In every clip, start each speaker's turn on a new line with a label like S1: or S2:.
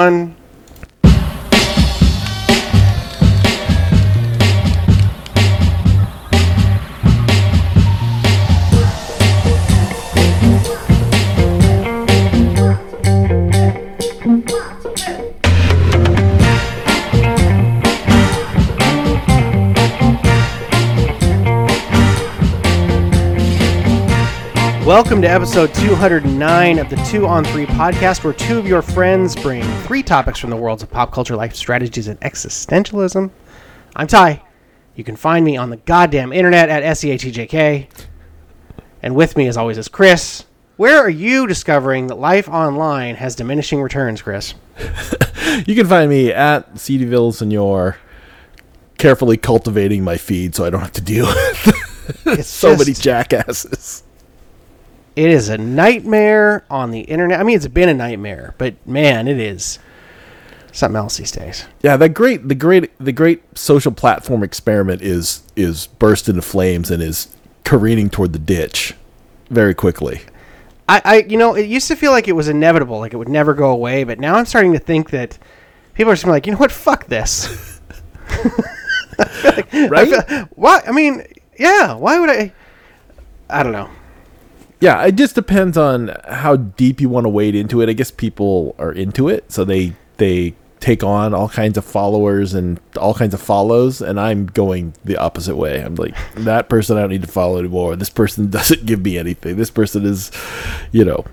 S1: One. Welcome to episode 209 of the Two on Three podcast, where two of your friends bring three topics from the worlds of pop culture, life strategies, and existentialism. I'm Ty. You can find me on the goddamn internet at SEATJK. And with me, as always, is Chris. Where are you discovering that life online has diminishing returns, Chris?
S2: You can find me at CDville Senor, carefully cultivating my feed so I don't have to deal with so many jackasses.
S1: It is a nightmare on the internet. I mean, it's been a nightmare, but man, it is something else these days.
S2: Yeah, the great the great the great social platform experiment is is burst into flames and is careening toward the ditch very quickly.
S1: I, I, you know, it used to feel like it was inevitable, like it would never go away. But now I'm starting to think that people are just gonna be like, you know what, fuck this.
S2: Right?
S1: Why? I mean, yeah. Why would I? I don't know.
S2: Yeah, it just depends on how deep you want to wade into it. I guess people are into it, so they they take on all kinds of followers and all kinds of follows, and I'm going the opposite way. I'm like that person I don't need to follow anymore. This person doesn't give me anything. This person is, you know,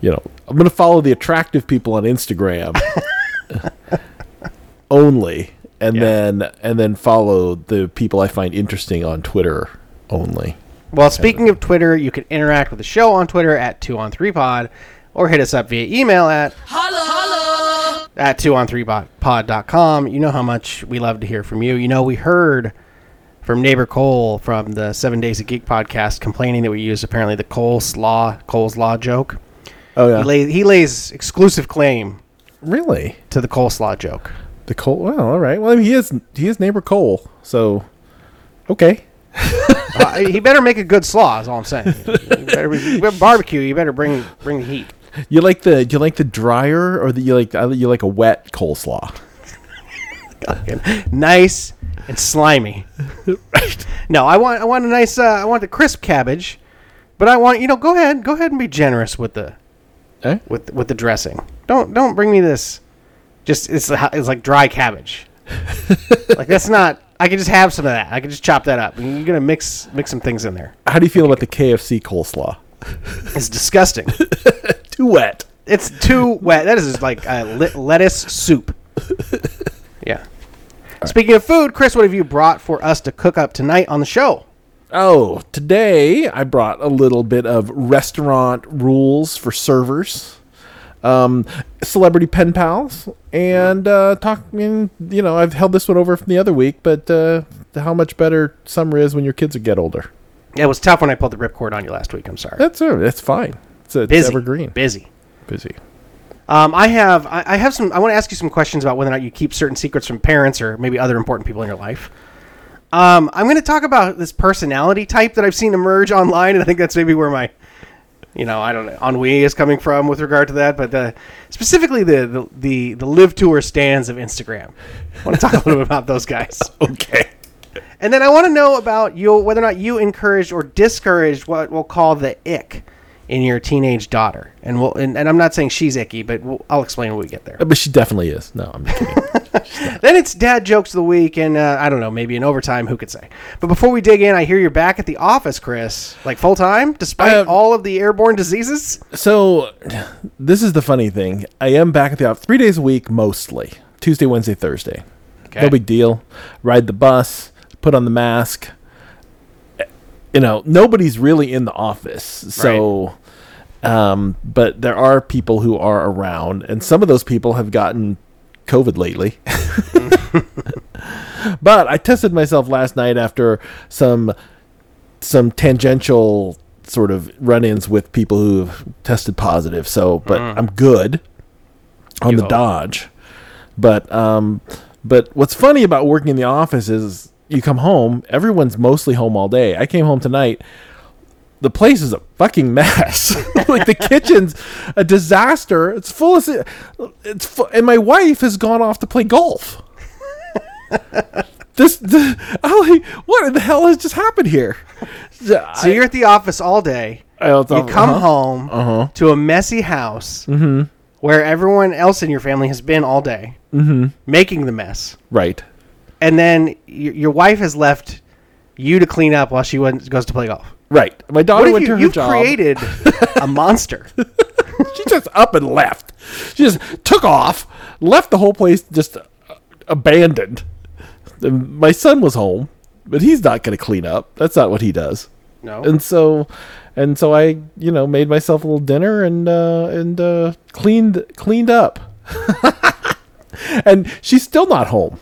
S2: you know, I'm gonna follow the attractive people on Instagram only, and
S1: Yeah.
S2: then and then follow the people I find interesting on Twitter only.
S1: Well, speaking of Twitter, you can interact with the show on Twitter at two on three pod, or hit us up via email at holla, holla. at two on three pod.com. You know how much we love to hear from you. You know, we heard from neighbor Cole from the Seven Days of Geek podcast complaining that we used apparently the Cole's Law Cole's Law joke.
S2: Oh yeah,
S1: He, lay, he lays exclusive claim
S2: really?
S1: to the coleslaw joke.
S2: The Cole. Well, all right. Well, I mean, he is he is neighbor Cole, so okay.
S1: uh, he better make a good slaw. Is all I'm saying. You better be, barbecue. You better bring bring the heat.
S2: You like the do you like the drier or the you like you like a wet coleslaw?
S1: nice and slimy. No, I want I want a nice uh, I want the crisp cabbage, but I want you know go ahead go ahead and be generous with the
S2: Eh?
S1: with with the dressing. Don't don't bring me this. Just it's it's like dry cabbage. like that's not. I can just have some of that. I can just chop that up. And you're gonna mix mix some things in there.
S2: How do you feel about the KFC coleslaw?
S1: It's disgusting.
S2: Too wet.
S1: it's too wet. That is like a le- lettuce soup. Yeah. Speaking of food, Chris, what have you brought for us to cook up tonight on the show?
S2: Oh, today I brought a little bit of restaurant rules for servers, um, celebrity pen pals, and uh, talking. You know, I've held this one over from the other week, but uh, how much better summer is when your kids get older.
S1: Yeah, it was tough when I pulled the ripcord on you last week. I'm sorry.
S2: That's uh, that's fine. It's, it's
S1: Busy.
S2: evergreen.
S1: Busy.
S2: Busy.
S1: Um, I have I, I have some. I want to ask you some questions about whether or not you keep certain secrets from parents or maybe other important people in your life. Um, I'm going to talk about this personality type that I've seen emerge online, and I think that's maybe where my, you know, I don't know, ennui is coming from with regard to that. But uh, specifically the, the the the live tour stands of Instagram. I want to talk a little bit about those guys.
S2: Okay.
S1: And then I want to know about you whether or not you encouraged or discouraged what we'll call the ick in your teenage daughter. And we'll and, and I'm not saying she's icky, but we'll, I'll explain when we get there.
S2: But she definitely is. No, I'm kidding.
S1: Then it's dad jokes of the week, and uh, I don't know, maybe in overtime, who could say? But before we dig in, I hear you're back at the office, Chris, like full time, despite
S2: Uh,
S1: all of the airborne diseases.
S2: so, this is the funny thing. I am back at the office three days a week, mostly Tuesday, Wednesday, Thursday.
S1: Okay.
S2: No big deal. Ride the bus, put on the mask. You know, nobody's really in the office. So, um, but there are people who are around, and some of those people have gotten COVID lately. but I tested myself last night after some some tangential sort of run-ins with people who have tested positive. So, but I'm good on
S1: You
S2: the
S1: hope.
S2: dodge. But um, but what's funny about working in the office is you come home, everyone's mostly home all day. I came home tonight. The place is a fucking mess. like the kitchen's a disaster. It's full of it's and my wife has gone off to play golf. this, this I'm like, what in the hell has just happened here?
S1: So you're at the office all day.
S2: I, I,
S1: You come uh-huh. home
S2: Uh-huh.
S1: to a messy house mm-hmm. where everyone else in your family has been all day, mm-hmm. making the mess,
S2: right.
S1: and then y- your wife has left you to clean up while she went, goes to play golf.
S2: Right. My daughter went
S1: you,
S2: to her job.
S1: created a monster?
S2: she just up and left. She just took off, left the whole place just uh, abandoned. And my son was home, but he's not going to clean up. That's not what he does.
S1: No.
S2: And so, and so I, you know, made myself a little dinner and uh, and uh, cleaned cleaned up. and she's still not home,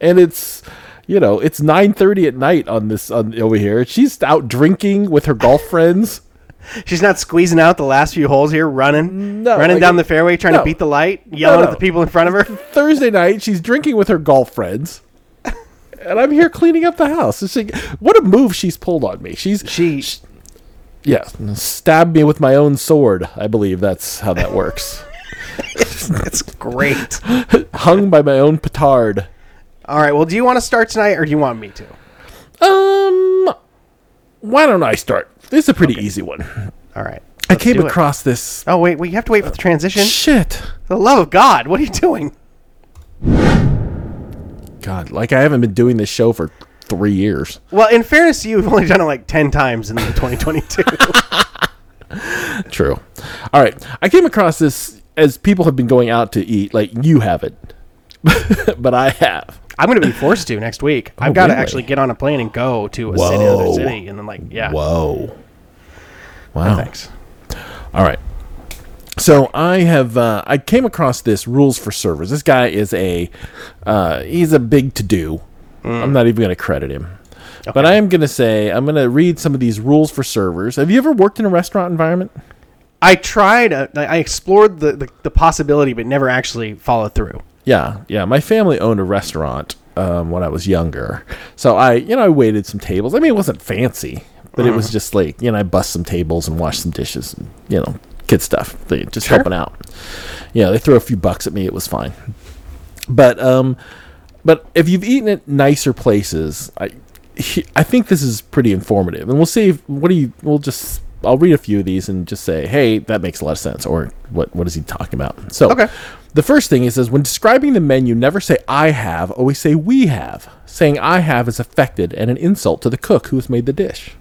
S2: and it's. You know, it's nine thirty at night on this on over here. She's out drinking with her golf friends.
S1: She's not squeezing out the last few holes here, running,
S2: No,
S1: running
S2: like-
S1: down the fairway, trying
S2: no.
S1: to beat the light, yelling
S2: no.
S1: at the people in front of her.
S2: Thursday night, she's drinking with her golf friends, and I'm here cleaning up the house. It's like, what a move she's pulled on me. She's
S1: She,
S2: yeah, stabbed me with my own sword. I believe that's how that works.
S1: it's great.
S2: Hung by my own petard.
S1: All right. Well, do you want to start tonight, or do you want me to?
S2: Um, why don't I start? This is a pretty easy one.
S1: All right.
S2: I
S1: let's
S2: came
S1: do it.
S2: across this.
S1: Oh wait, wait. You have to wait for the transition.
S2: Shit.
S1: For the love of God, what are you doing?
S2: God, like I haven't been doing this show for three years.
S1: Well, in fairness to you, you've only done it like ten times in 2022.
S2: True. All right. I came across this as people have been going out to eat. Like you haven't, but I have.
S1: I'm going to be forced to next week. I've got to actually get on a plane and go to a city, another city, and then like, yeah.
S2: Whoa.
S1: No,
S2: Wow.
S1: thanks.
S2: All right. So I have uh, I came across this rules for servers. This guy is a uh, he's a big to do. I'm not even going to credit him, but I am going to say I'm going to read some of these rules for servers. Have you ever worked in a restaurant environment?
S1: I tried. Uh, I explored the, the the possibility, but never actually followed through.
S2: Yeah, yeah. My family owned a restaurant um, when I was younger, so I, you know, I waited some tables. I mean, it wasn't fancy, but it was just like, you know, I bust some tables and wash some dishes, and, you know, kid stuff. They just
S1: Sure.
S2: helping out. Yeah, they threw a few bucks at me. It was fine. But um, but if you've eaten at nicer places, I he- I think this is pretty informative, and we'll see. If, what do you? We'll just. I'll read a few of these and just say, "Hey, that makes a lot of sense," or "What? What is he talking about?" So,
S1: Okay.
S2: The first thing is, says when describing the menu, never say "I have," always say "We have." Saying "I have" is affected and an insult to the cook who has made the dish.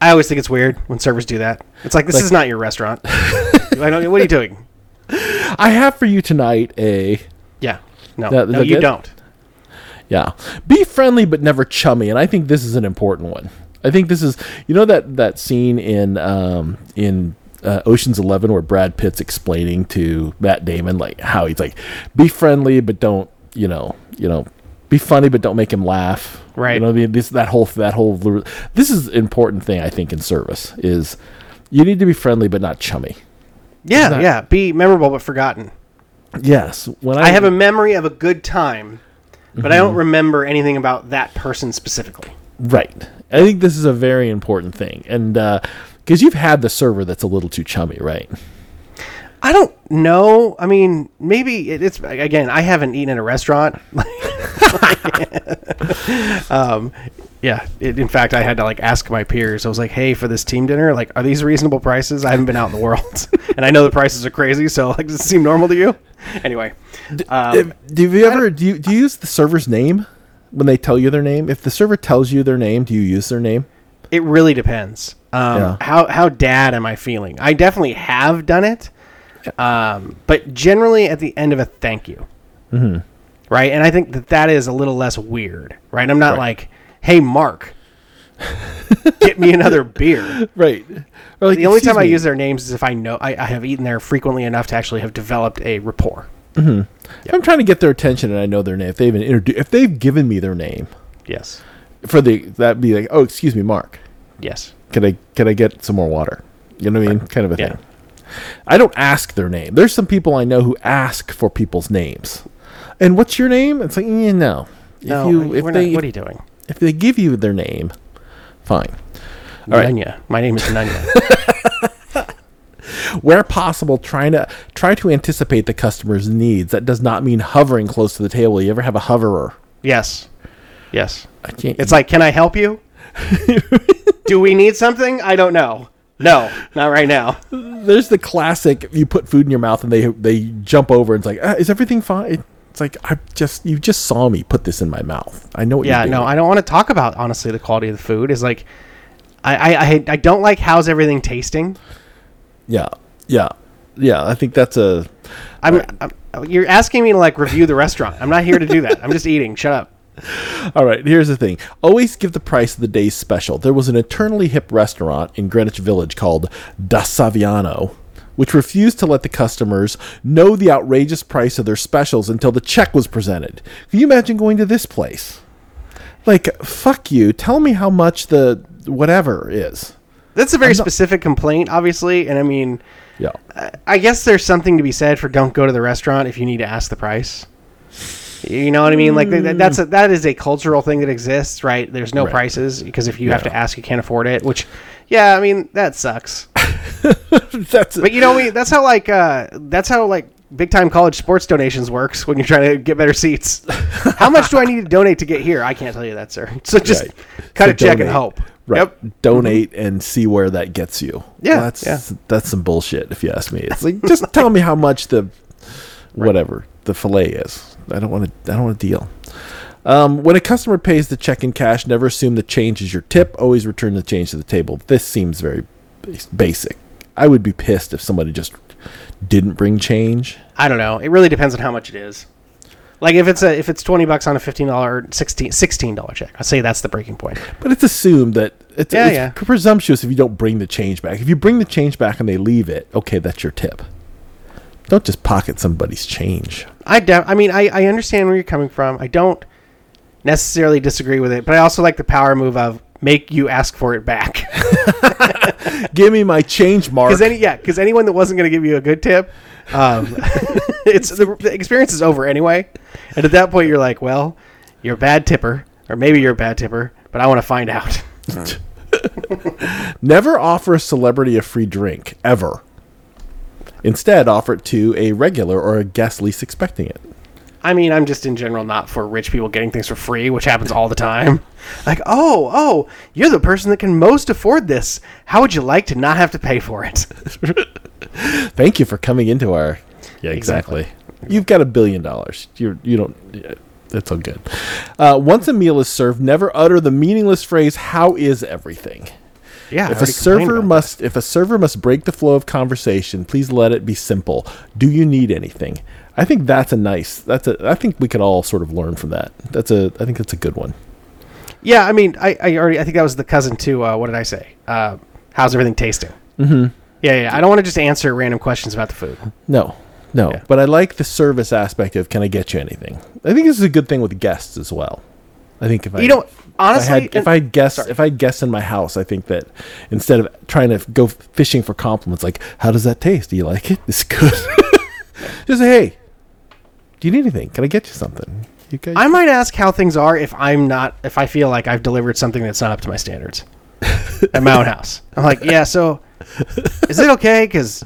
S1: I always think it's weird when servers do that. It's like this
S2: Like-
S1: is not your restaurant. I. What are you doing?
S2: I have for you tonight a
S1: Yeah. No.
S2: That-
S1: no, you
S2: good?
S1: don't.
S2: Yeah. Be friendly but never chummy, and I think this is an important one. I think this is you know that that scene in um in uh, Ocean's 11 where Brad Pitt's explaining to Matt Damon like how he's like be friendly but don't, you know, you know, be funny but don't make him laugh.
S1: Right.
S2: You know, what I mean? this that whole that whole this is an important thing I think in service is you need to be friendly but not chummy.
S1: Yeah.
S2: that-
S1: Yeah. Be memorable but forgotten.
S2: Yes. When I,
S1: I have a memory of a good time, but I don't
S2: Mm-hmm.
S1: remember anything about that person specifically.
S2: Right. I think this is a very important thing. And because you've had the server that's a little too chummy, right?
S1: I don't know. I mean, maybe it, it's again. I haven't eaten at a restaurant. um, yeah. It, in fact, I had to like ask my peers. I was like, "Hey, for this team dinner, like, are these reasonable prices? I haven't been out in the world, and I know the prices are crazy. So, like, does it seem normal to you?" Anyway, um,
S2: If- do you ever do you, do you use the server's name when they tell you their name? If the server tells you their name, do you use their name?
S1: it really depends. Um,
S2: Yeah.
S1: How how dad am I feeling? I definitely have done it, um, but generally at the end of a thank you, mm-hmm. right? And I think that that is a little less weird, right? I'm not
S2: Right.
S1: like, "Hey, Mark, get me another beer."
S2: Right. Like,
S1: The only
S2: "Excuse
S1: time I use their names is if I know I, I have eaten there frequently enough to actually have developed a rapport.
S2: if I'm trying to get their attention and I know their name, if they've been introduced, if they've given me their name
S1: Yes,
S2: for the that'd be like, oh, excuse me, Mark,
S1: yes,
S2: can I can I get some more water? You know what I mean? Kind of a
S1: Yeah.
S2: thing. I don't ask their name. There's some people I know who ask for people's names. And what's your name? It's like, yeah, no. If
S1: no,
S2: you if they
S1: not, what are you doing?
S2: if they give you their name, fine. right.
S1: Nunya. My name is Nunya.
S2: Where possible, trying to try to anticipate the customer's needs. That does not mean hovering close to the table. You ever have a hoverer?
S1: yes. Yes.
S2: I can't.
S1: It's like, can I help you? Do we need something? I don't know. No, not right now.
S2: there's the classic. You put food in your mouth and they they jump over. and It's like, ah, is everything fine? It's like I just you just saw me put this in my mouth. I know what
S1: Yeah, no. I don't want to talk about honestly the quality of the food. Is like, I, I, I, I don't like how's everything tasting.
S2: yeah, yeah, yeah. I think that's a
S1: I'm, I'm, you're asking me to like review the restaurant. I'm not here to do that. I'm just eating. Shut up.
S2: All right, here's the thing. Always give the price of the day's special. There was an eternally hip restaurant in Greenwich Village called Da Silvano, which refused to let the customers know the outrageous price of their specials until the check was presented. Can you imagine going to this place? Like, fuck you. Tell me how much the whatever is.
S1: That's a very
S2: not-
S1: specific complaint, obviously, and I mean,
S2: Yeah.
S1: I guess there's something to be said for don't go to the restaurant if you need to ask the price. You know what I mean? Like th- that's a, that is a cultural thing that exists, right? There's no
S2: Right.
S1: prices because if you have to ask, you can't afford it. Which, yeah, I mean that sucks.
S2: That's
S1: But you know, we that's how like uh, that's how like big time college sports donations works when you're trying to get better seats. how much do I need to donate to get here? I can't tell you that, sir. So just
S2: Right.
S1: cut
S2: So
S1: a check and
S2: donate.
S1: hope.
S2: Right.
S1: Yep.
S2: Donate and see where that gets you.
S1: Yeah,
S2: that's
S1: yeah.
S2: that's some bullshit if you ask me. It's like just tell me how much the whatever the fillet is. I don't want to I don't want to deal. Um, when a customer pays the check in cash, never assume the change is your tip. Always return the change to the table. This seems very basic. I would be pissed if somebody just didn't bring change.
S1: I don't know. It really depends on how much it is. Like if it's a if it's twenty bucks on a fifteen dollar 16 dollar check, I'd say that's the breaking point.
S2: But it's assumed that it's,
S1: Yeah,
S2: it's
S1: yeah.
S2: presumptuous if you don't bring the change back. If you bring the change back and they leave it, okay, that's your tip. Don't just pocket somebody's change.
S1: I de- I mean I, I understand where you're coming from. I don't necessarily disagree with it, but I also like the power move of make you ask for it back.
S2: Give me my change mark.
S1: Because any yeah, because anyone that wasn't going to give you a good tip, um, it's the, the experience is over anyway. And at that point, you're like, well, you're a bad tipper, or maybe you're a bad tipper, but I want to find out.
S2: Never offer a celebrity a free drink, ever. Instead, offer it to a regular or a guest least expecting it.
S1: I mean, I'm just in general not for rich people getting things for free, which happens all the time. Like, oh, oh, you're the person that can most afford this. How would you like to not have to pay for it?
S2: Thank you for coming into our. Yeah,
S1: Exactly.
S2: exactly. You've got a billion dollars. You're you don't. yeah, That's all good. Uh, once a meal is served, never utter the meaningless phrase "How is everything?"
S1: Yeah.
S2: If a server
S1: about
S2: must if a server must break the flow of conversation, please let it be simple. Do you need anything? I think that's a nice. That's a. I think we could all sort of learn from that. That's a. I think that's a good one.
S1: Yeah, I mean, I, I already, I think that was the cousin to, uh, what did I say? Uh, how's everything tasting? Mm-hmm. Yeah, yeah. I don't want to just answer random questions about the food.
S2: No, no.
S1: Yeah.
S2: But I like the service aspect of can I get you anything? I think this is a good thing with guests as well. I think if you I
S1: You know,
S2: if
S1: honestly,
S2: I had, if I guests
S1: sorry.
S2: if I guests in my house, I think that instead of trying to go fishing for compliments, like how does that taste? Do you like it? It's good. just say, hey, do you need anything? Can I get you something? You guys,
S1: I might ask how things are if I'm not if I feel like I've delivered something that's not up to my standards at my own house. I'm like, yeah, so is it okay? Because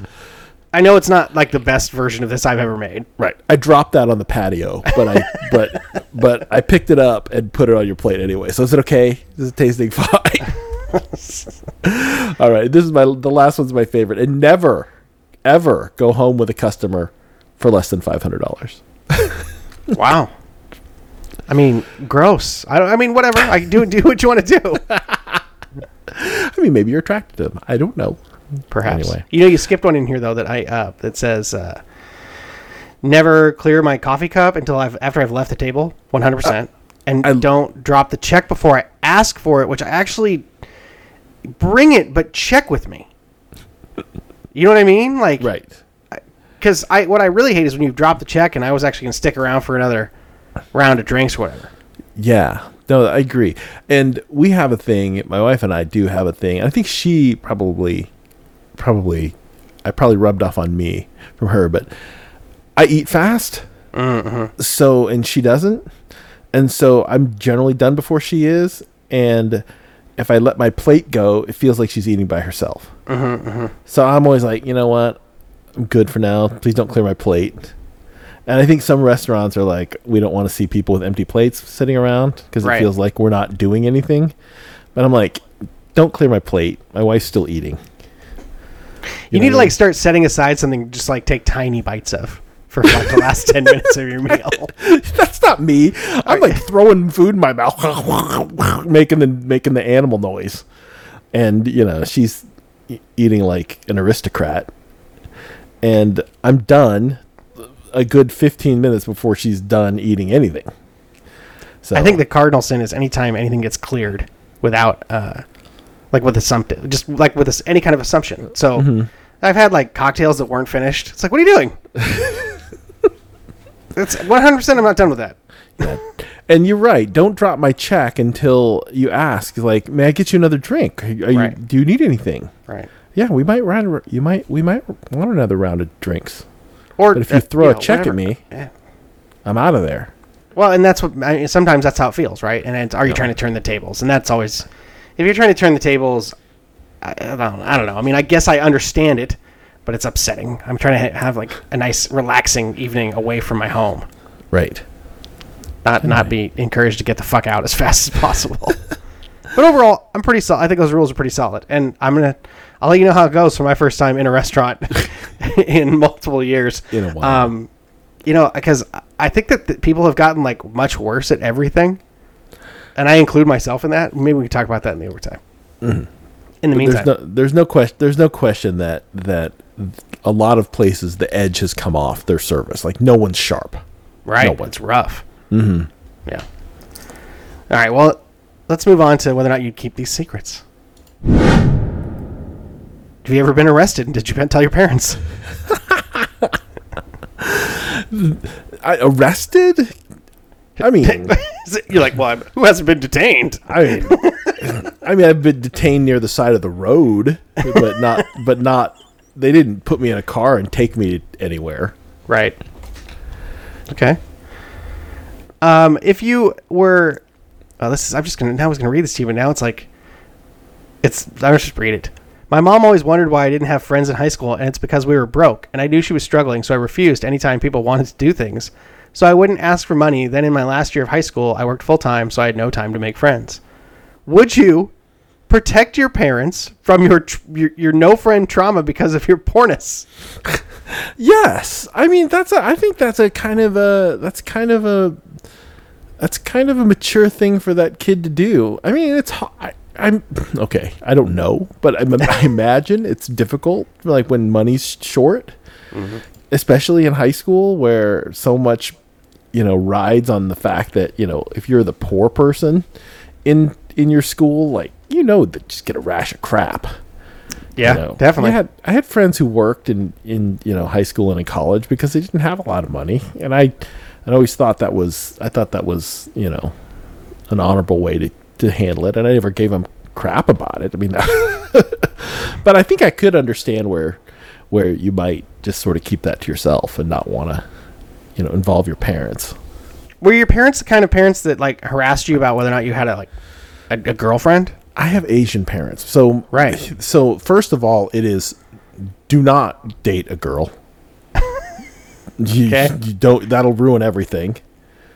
S1: I know it's not like the best version of this I've ever made.
S2: right. I dropped that on the patio, but I but but I picked it up and put it on your plate anyway. So is it okay? Is it tasting fine? All right, this is my the last one's my favorite. And never, ever go home with a customer for less than five hundred dollars.
S1: Wow. I mean, gross. I don't. I mean, whatever. I do do what you want to do.
S2: I mean, maybe you're attracted to them. I don't know.
S1: Perhaps.
S2: Anyway.
S1: You know, you skipped one in here though that I uh, that says uh, never clear my coffee cup until I've after I've left the table. One hundred percent. And
S2: I-
S1: don't drop the check before I ask for it, which I actually bring it, but check with me. You know what I mean? Like,
S2: Right.
S1: Because I what I really hate is when you drop the check and I was actually going to stick around for another round of drinks or whatever.
S2: Yeah. No, I agree. And we have a thing. My wife and I do have a thing. I think she probably, probably, I probably rubbed off on me from her, but I eat fast. Mm-hmm. So, and she doesn't. And so I'm generally done before she is. And if I let my plate go, it feels like she's eating by herself. Mm-hmm, mm-hmm. So I'm always like, you know what? I'm good for now. Please don't clear my plate. And I think some restaurants are like, we don't want to see people with empty plates sitting around because
S1: Right.
S2: it feels like we're not doing anything. But I'm like, don't clear my plate. My wife's still eating.
S1: You,
S2: know
S1: need to like start setting aside something, just like take tiny bites of for like the last ten minutes of your meal.
S2: That's not me. I'm like throwing food in my mouth, making the making the animal noise, and you know she's e- eating like an aristocrat, and I'm done a good 15 minutes before she's done eating anything. So
S1: I think the cardinal sin is anytime anything gets cleared without, uh, like with assumptive, just like with this, any kind of assumption. So
S2: Mm-hmm.
S1: I've had like cocktails that weren't finished. It's like, what are you doing? It's 100. percent I'm not done with that.
S2: And you're right. Don't drop my check until you ask. Like, may I get you another drink? Are you,
S1: Right.
S2: Do you need anything?
S1: Right.
S2: Yeah, we might round. You might. We might want another round of drinks.
S1: Or
S2: But if you
S1: uh,
S2: throw a
S1: know,
S2: check
S1: whatever.
S2: at me,
S1: Yeah.
S2: I'm out of there.
S1: Well, and that's what I mean, sometimes that's how it feels, right? And it's, are you trying to turn the tables? And that's always, if you're trying to turn the tables, I, I don't, I don't know. I mean, I guess I understand it, but it's upsetting. I'm trying to ha- have like a nice, relaxing evening away from my home,
S2: Right.
S1: not not be encouraged to get the fuck out as fast as possible. but overall, I'm pretty solid. I think those rules are pretty solid, and I'm gonna. I'll let you know how it goes for my first time in a restaurant in multiple years.
S2: In a while.
S1: Um, you know, because I think that th- people have gotten like much worse at everything, and I include myself in that. Maybe we can talk about that in the overtime. In the
S2: There's
S1: meantime,
S2: no, there's no question. There's no question that that a lot of places the edge has come off their service. Like no one's sharp.
S1: right?
S2: no
S1: one's rough. Mm-hmm. Yeah. All right. Well, let's move on to whether or not you'd keep these secrets. Have you ever been arrested? and Did you tell your parents?
S2: I, arrested? I mean,
S1: You're like, well, I'm- who hasn't been detained?
S2: I mean, I mean, I've been detained near the side of the road, but not, but not. They didn't put me in a car and take me anywhere.
S1: Right. Okay. Um, if you were, oh, this is. I'm just gonna. Now I was gonna read this to you, but now it's like, it's. I was just read it. My mom always wondered why I didn't have friends in high school, and it's because we were broke, and I knew she was struggling, so I refused anytime people wanted to do things. So I wouldn't ask for money. Then in my last year of high school, I worked full time, so I had no time to make friends. Would you protect your parents from your your, your no friend trauma because of your porness?
S2: Yes, I mean that's a. I think that's a kind of a. That's kind of a. That's kind of a mature thing for that kid to do. I mean, it's. I, I'm okay. I don't know, but I, I imagine it's difficult. Like when money's short, mm-hmm. especially in high school, where so much, you know, rides on the fact that you know if you're the poor person in in your school, like you know, that just get a rash of crap.
S1: Yeah,
S2: you know.
S1: definitely.
S2: I had I had friends who worked in in you know high school and in college because they didn't have a lot of money, and I I always thought that was I thought that was you know an honorable way to to handle it, and I never gave them crap about it. I mean, but I think I could understand where where you might just sort of keep that to yourself and not want to you know involve your parents.
S1: Were your parents the kind of parents that like harassed you about whether or not you had a like a, a girlfriend?
S2: I have Asian parents. So
S1: Right.
S2: So first of all, it is do not date a girl. you,
S1: Okay.
S2: you don't that'll ruin everything.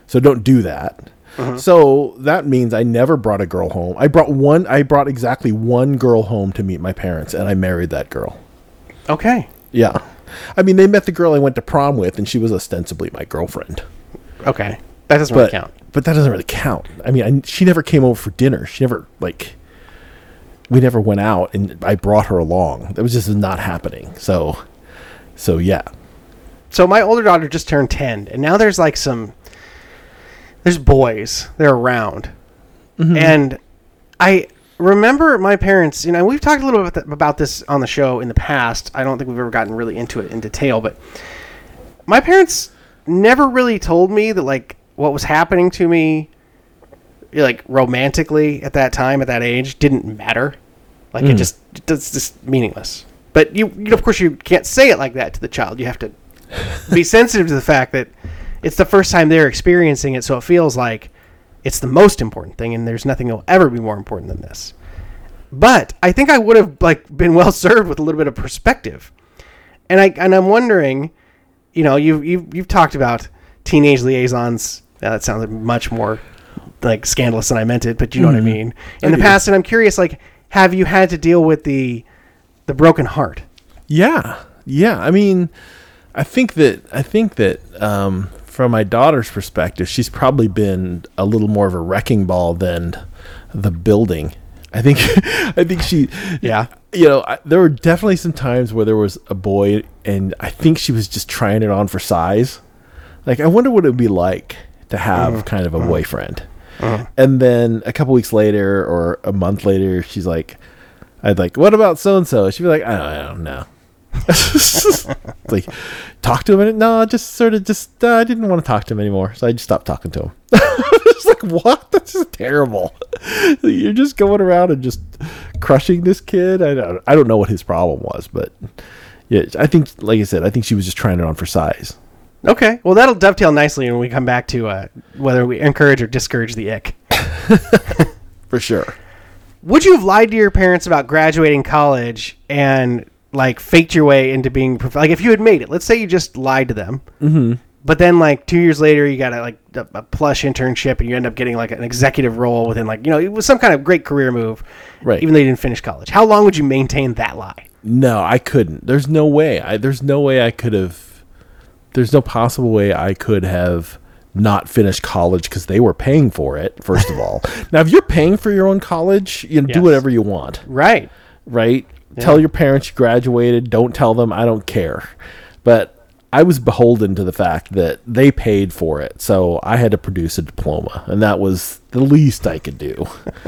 S2: So don't do that.
S1: Mm-hmm.
S2: So that means I never brought a girl home. I brought one I brought exactly one girl home to meet my parents and I married that girl.
S1: Okay,
S2: Yeah. I mean, they met the girl I went to prom with and she was ostensibly my girlfriend.
S1: okay, that doesn't really count.
S2: but that doesn't really count. I mean, I, she never came over for dinner. She never like we never went out, and I brought her along. That was just not happening. So so yeah.
S1: So my older daughter just turned ten, and now there's like some there's boys they're around, mm-hmm. and I remember my parents. You know, we've talked a little bit about this on the show in the past. I don't think we've ever gotten really into it in detail, but my parents never really told me that like what was happening to me like romantically at that time at that age didn't matter like it hmm. just it's just meaningless but you, you know, of course you can't say it like that to the child you have to be sensitive to the fact that it's the first time they're experiencing it so it feels like it's the most important thing and there's nothing that will ever be more important than this But I think I would have like been well served with a little bit of perspective. And I and I'm wondering, you know, you you you've talked about teenage liaisons. Now, that sounds much more like scandalous than I meant it, but you know what I mean. In the
S2: do.
S1: past, and I'm curious, like, have you had to deal with the the broken heart?
S2: Yeah, yeah. I mean, I think that I think that um, from my daughter's perspective, she's probably been a little more of a wrecking ball than the building. I think I think she
S1: Yeah.
S2: you know, I, there were definitely some times where there was a boy, and I think she was just trying it on for size. Like, I wonder what it would be like to have mm. kind of a mm. boyfriend. Mm. And then a couple weeks later, or a month later, she's like, "I'd like, what about so and so?" She'd be like, "I don't, I don't know." Like, talk to him. And, no, I just sort of just uh, I didn't want to talk to him anymore, so I just stopped talking to him. it's like, what? That's just terrible. You're just going around and just crushing this kid. I don't, I don't know what his problem was, but yeah, I think, like I said, I think she was just trying it on for size.
S1: Okay. Well, that'll dovetail nicely when we come back to uh, whether we encourage or discourage the ick.
S2: For sure.
S1: Would you have lied to your parents about graduating college and like faked your way into being prof- like if you had made it? Let's say you just lied to them, mm-hmm. but then like two years later you got a like a, a plush internship and you end up getting like an executive role within like you know it was some kind of great career move,
S2: Right.
S1: Even though you didn't finish college, how long would you maintain that lie?
S2: No, I couldn't. There's no way. I there's no way I could have. There's no possible way I could have not finished college because they were paying for it. First of all, now if you're paying for your own college, you know,
S1: Yes.
S2: do whatever you want,
S1: Right.
S2: right? Tell your parents you graduated. Don't tell them. I don't care. But I was beholden to the fact that they paid for it, so I had to produce a diploma, and that was the least I could do.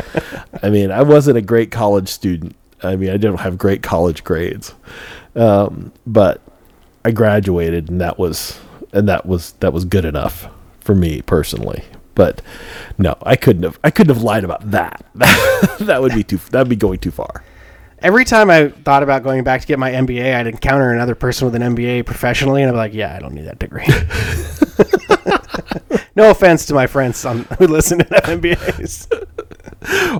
S2: I mean, I wasn't a great college student. I mean, I didn't have great college grades, um, but I graduated, and that was and that was that was good enough for me personally. But no, I couldn't have. I couldn't have lied about that. that would be too. That'd be going too far.
S1: Every time I thought about going back to get my MBA, I'd encounter another person with an MBA professionally, and I'm like, "Yeah, I don't need that degree." no offense to my friends on, who listen to MBAs.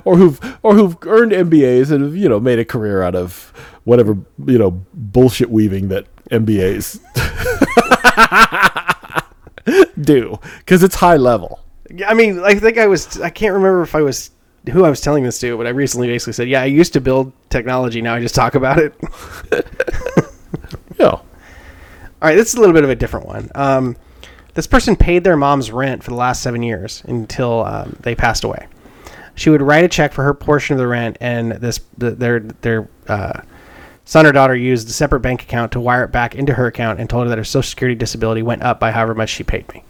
S2: or who've or who've earned MBAs and have you know made a career out of whatever you know bullshit weaving that MBAs do because it's high level.
S1: Yeah, I mean, I think I was. I can't remember if I was who I was telling this to, but I recently basically said, "Yeah, I used to build technology. Now I just talk about it."
S2: Yeah,
S1: All right, this is a little bit of a different one. Um, this person paid their mom's rent for the last seven years until um, they passed away. She would write a check for her portion of the rent, and this the, their their uh, son or daughter used a separate bank account to wire it back into her account and told her that her social security disability went up by however much she paid me.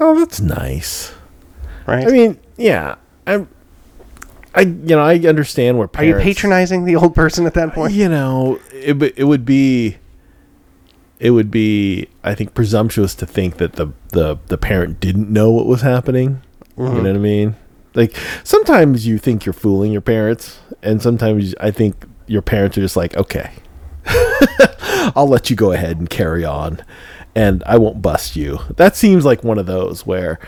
S2: oh that's nice.
S1: Right?
S2: I mean, yeah, I'm. I you know I understand where parents,
S1: are you patronizing the old person at that point?
S2: You know, it it would be. It would be, I think, presumptuous to think that the the the parent didn't know what was happening. You mm-hmm. know what I mean? Like sometimes you think you're fooling your parents, and sometimes I think your parents are just like, okay, I'll let you go ahead and carry on, and I won't bust you. That seems like one of those where,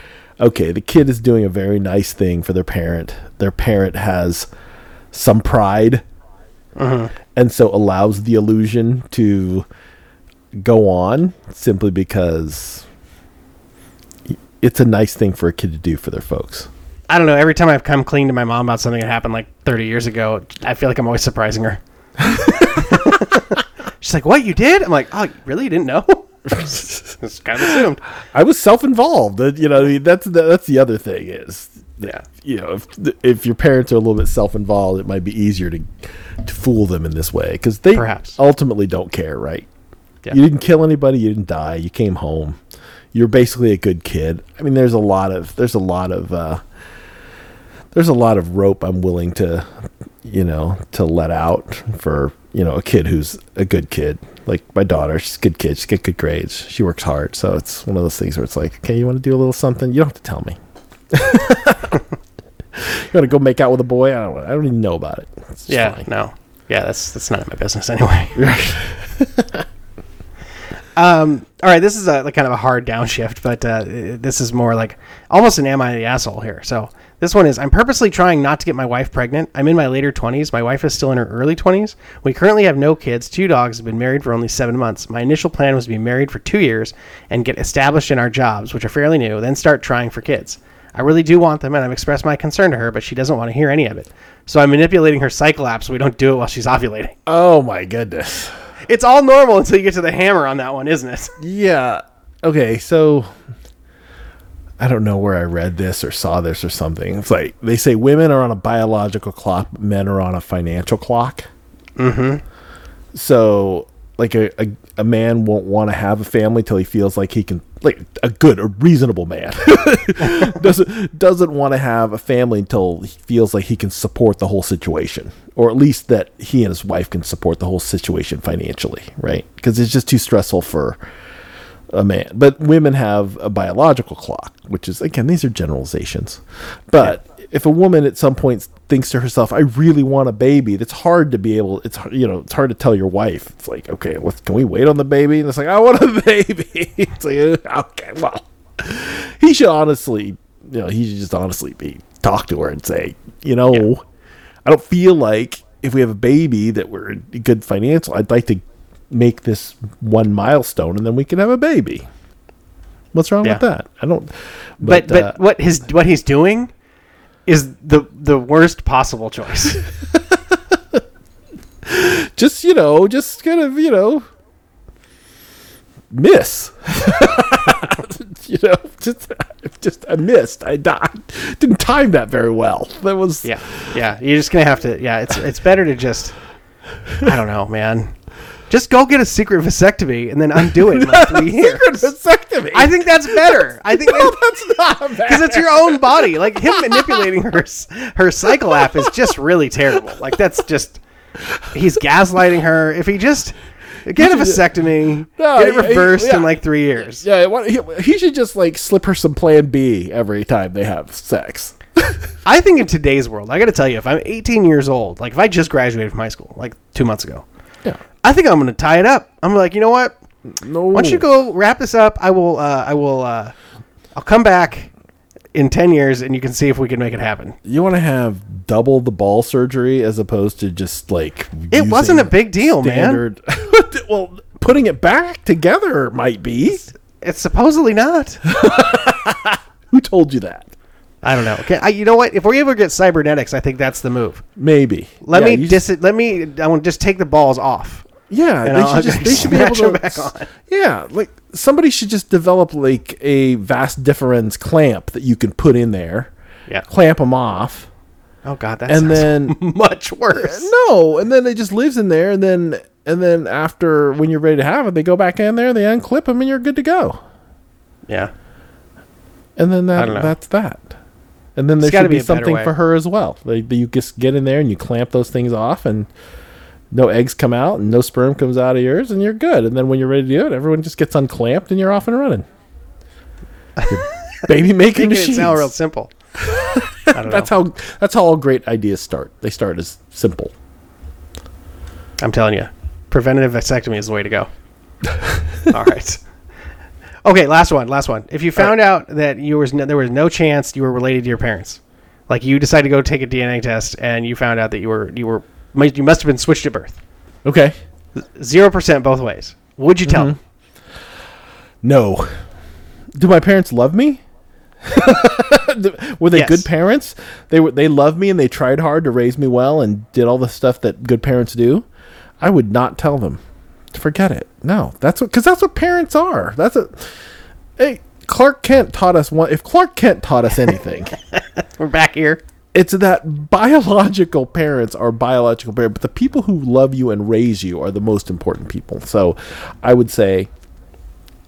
S2: okay, the kid is doing a very nice thing for their parent. Their parent has some pride, uh-huh. and so allows the illusion to go on simply because it's a nice thing for a kid to do for their folks.
S1: I don't know. Every time I've come clean to my mom about something that happened like 30 years ago, I feel like I'm always surprising her. She's like, "What you did?" I'm like, "Oh, really? You didn't know?" It's kind of assumed.
S2: I was self-involved. You know, I mean, that's the, that's the other thing is,
S1: Yeah.
S2: you know, if if your parents are a little bit self-involved, it might be easier to to fool them in this way because they
S1: Perhaps.
S2: ultimately don't care, right?
S1: Yeah.
S2: You didn't kill anybody. You didn't die. You came home. You're basically a good kid. I mean, there's a lot of there's a lot of uh, there's a lot of rope I'm willing to, you know, to let out for you know a kid who's a good kid. Like my daughter, she's a good kid. She's got good grades. She works hard. So it's one of those things where it's like, okay, you want to do a little something? You don't have to tell me. you want to go make out with a boy? I don't. I don't even know about it. It's
S1: Yeah.
S2: fine.
S1: No. Yeah. That's that's none of my business anyway. Um, all right, this is a like kind of a hard downshift, but uh, this is more like almost an am I the asshole here. So this one is I'm purposely trying not to get my wife pregnant. I'm in my later 20s. My wife is still in her early 20s. We currently have no kids. Two dogs have been married for only seven months. My initial plan was to be married for two years and get established in our jobs, which are fairly new, then start trying for kids. I really do want them, and I've expressed my concern to her, but she doesn't want to hear any of it. So I'm manipulating her cycle app so we don't do it while she's ovulating.
S2: Oh my goodness.
S1: It's all normal until you get to the hammer on that one, isn't it?
S2: Yeah. Okay, so I don't know where I read this or saw this or something. It's like they say women are on a biological clock, men are on a financial clock. Mm-hmm. So, like a, a, a man won't want to have a family till he feels like he can, like a good, a reasonable man doesn't doesn't want to have a family until he feels like he can support the whole situation, or at least that he and his wife can support the whole situation financially, right? Because it's just too stressful for a man. But women have a biological clock, which is again these are generalizations. But if a woman at some point thinks to herself, "I really want a baby," that's hard to be able. It's hard- you know it's hard to tell your wife. It's like, okay, let's, can we wait on the baby? And it's like, I want a baby. it's like, uh, okay, well, he should honestly, you know, he should just honestly be talk to her and say, you know, I don't feel like if we have a baby that we're in good financial. I'd like to make this one milestone and then we can have a baby. What's wrong
S1: Yeah.
S2: with that? I don't.
S1: But but,
S2: uh,
S1: what his what he's doing is the the worst possible choice.
S2: just you know, just kind of you know, miss. you know, just just I missed. I, di- didn't time that very well. That was
S1: yeah, yeah. You're just gonna have to. Yeah, it's it's better to just. I don't know, man. Just go get a secret vasectomy and then undo it in like three years.
S2: Secret vasectomy.
S1: I think that's better. I think
S2: no, that's not bad.
S1: because it's your own body. Like him manipulating her her cycle app is just really terrible. Like that's just he's gaslighting her. If he just get a vasectomy,
S2: No,
S1: get it
S2: he- he-
S1: reversed
S2: yeah.
S1: in like three years.
S2: Yeah, he, he should just like slip her some Plan B every time they have sex.
S1: I think in today's world, I got to tell you, if I'm 18 years old, like if I just graduated from high school, like two months ago. I think I'm going to tie it up. I'm like, you know what?
S2: No.
S1: Why don't you go wrap this up? I will. Uh, I will. Uh, I'll come back in 10 years, and you can see if we can make it happen.
S2: You want to have double the ball surgery as opposed to just like
S1: It wasn't a big deal, man.
S2: well, putting it back together might be.
S1: It's supposedly not.
S2: Who told you that?
S1: I don't know. Okay, I, you know what? If we ever get cybernetics, I think that's the move.
S2: Maybe.
S1: Let
S2: Yeah,
S1: me dis- Let me. I want to just take the balls off.
S2: Yeah,
S1: and
S2: they
S1: I'll
S2: should just they should be able to. Yeah, like somebody should just develop like a vas deferens clamp that you can put in there,
S1: Yeah.
S2: clamp them off,
S1: Oh God, that
S2: and then
S1: much worse.
S2: Uh, no, and then it just lives in there, and then and then after when you're ready to have it, they go back in there, they unclip them, and you're good to go.
S1: Yeah.
S2: And then that that's that. And then there
S1: It's
S2: should
S1: be
S2: be something for her as well. Like you just get in there and you clamp those things off, and no eggs come out, and no sperm comes out of yours, and you're good. And then when you're ready to do it, everyone just gets unclamped, and you're off and running. Baby making machines.
S1: sound real simple. I don't
S2: That's
S1: know.
S2: how that's how all great ideas start. They start as simple.
S1: I'm telling you, preventative vasectomy is the way to go. All right. Okay, last one. Last one. If you found out that you was no, there was no chance you were related to your parents, like you decided to go take a DNA test and you found out that you were you were you must have been switched at birth,
S2: Okay.
S1: zero percent both ways. Would you tell mm-hmm. them?
S2: No. Do my parents love me? were they
S1: Yes.
S2: good parents? They were. They loved me and they tried hard to raise me well and did all the stuff that good parents do. I would not tell them. Forget it. No, that's what because that's what parents are. That's a. Hey, Clark Kent taught us one. If Clark Kent taught us anything,
S1: We're back here.
S2: It's that biological parents are biological parents, but the people who love you and raise you are the most important people. So, I would say,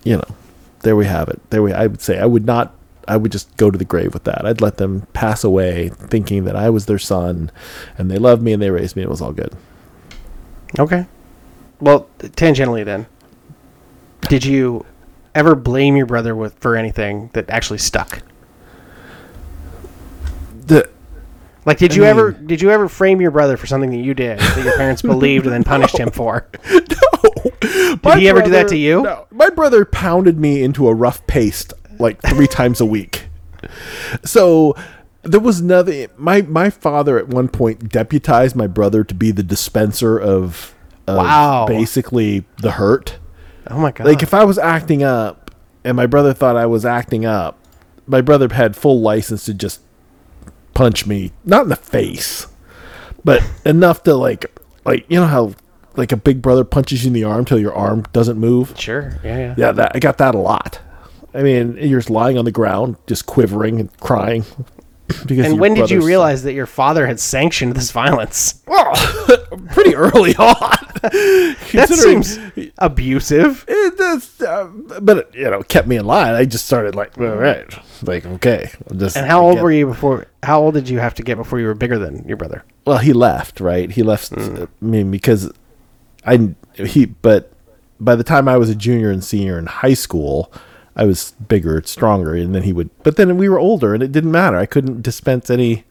S2: you know, there we have it. There we. I would say I would not. I would just go to the grave with that. I'd let them pass away, thinking that I was their son, and they loved me and they raised me. It was all good.
S1: Okay. Well, tangentially then, did you ever blame your brother with for anything that actually stuck?
S2: The
S1: Like, did you
S2: I
S1: ever did you ever frame your brother for something that you did that your parents believed and then punished him for?
S2: no, My
S1: he ever do that to you?
S2: No. My brother pounded me into a rough paste like three times a week. So there was nothing. My my father at one point deputized my brother to be the dispenser of, of
S1: Wow.
S2: basically the hurt.
S1: Oh my god!
S2: Like if I was acting up and my brother thought I was acting up, my brother had full license to just punch me, not in the face, but enough to like like you know how like a big brother punches you in the arm till your arm doesn't move.
S1: sure, yeah, yeah.
S2: Yeah, that I got that a lot. I mean, you're just lying on the ground, just quivering and crying. Because
S1: And when did you realize that your father had sanctioned this violence?
S2: Pretty early on.
S1: That
S2: Considering-
S1: seems abusive.
S2: it does, uh, but it, you know, kept me in line. I just started like, all right, like okay. I'm just.
S1: And how old were you before? How old did you have to get before you were bigger than your brother?
S2: Well, he left, right? He left. I mean, because I he, but by the time I was a junior and senior in high school, I was bigger, stronger, and then he would. But then we were older, and it didn't matter. I couldn't dispense any.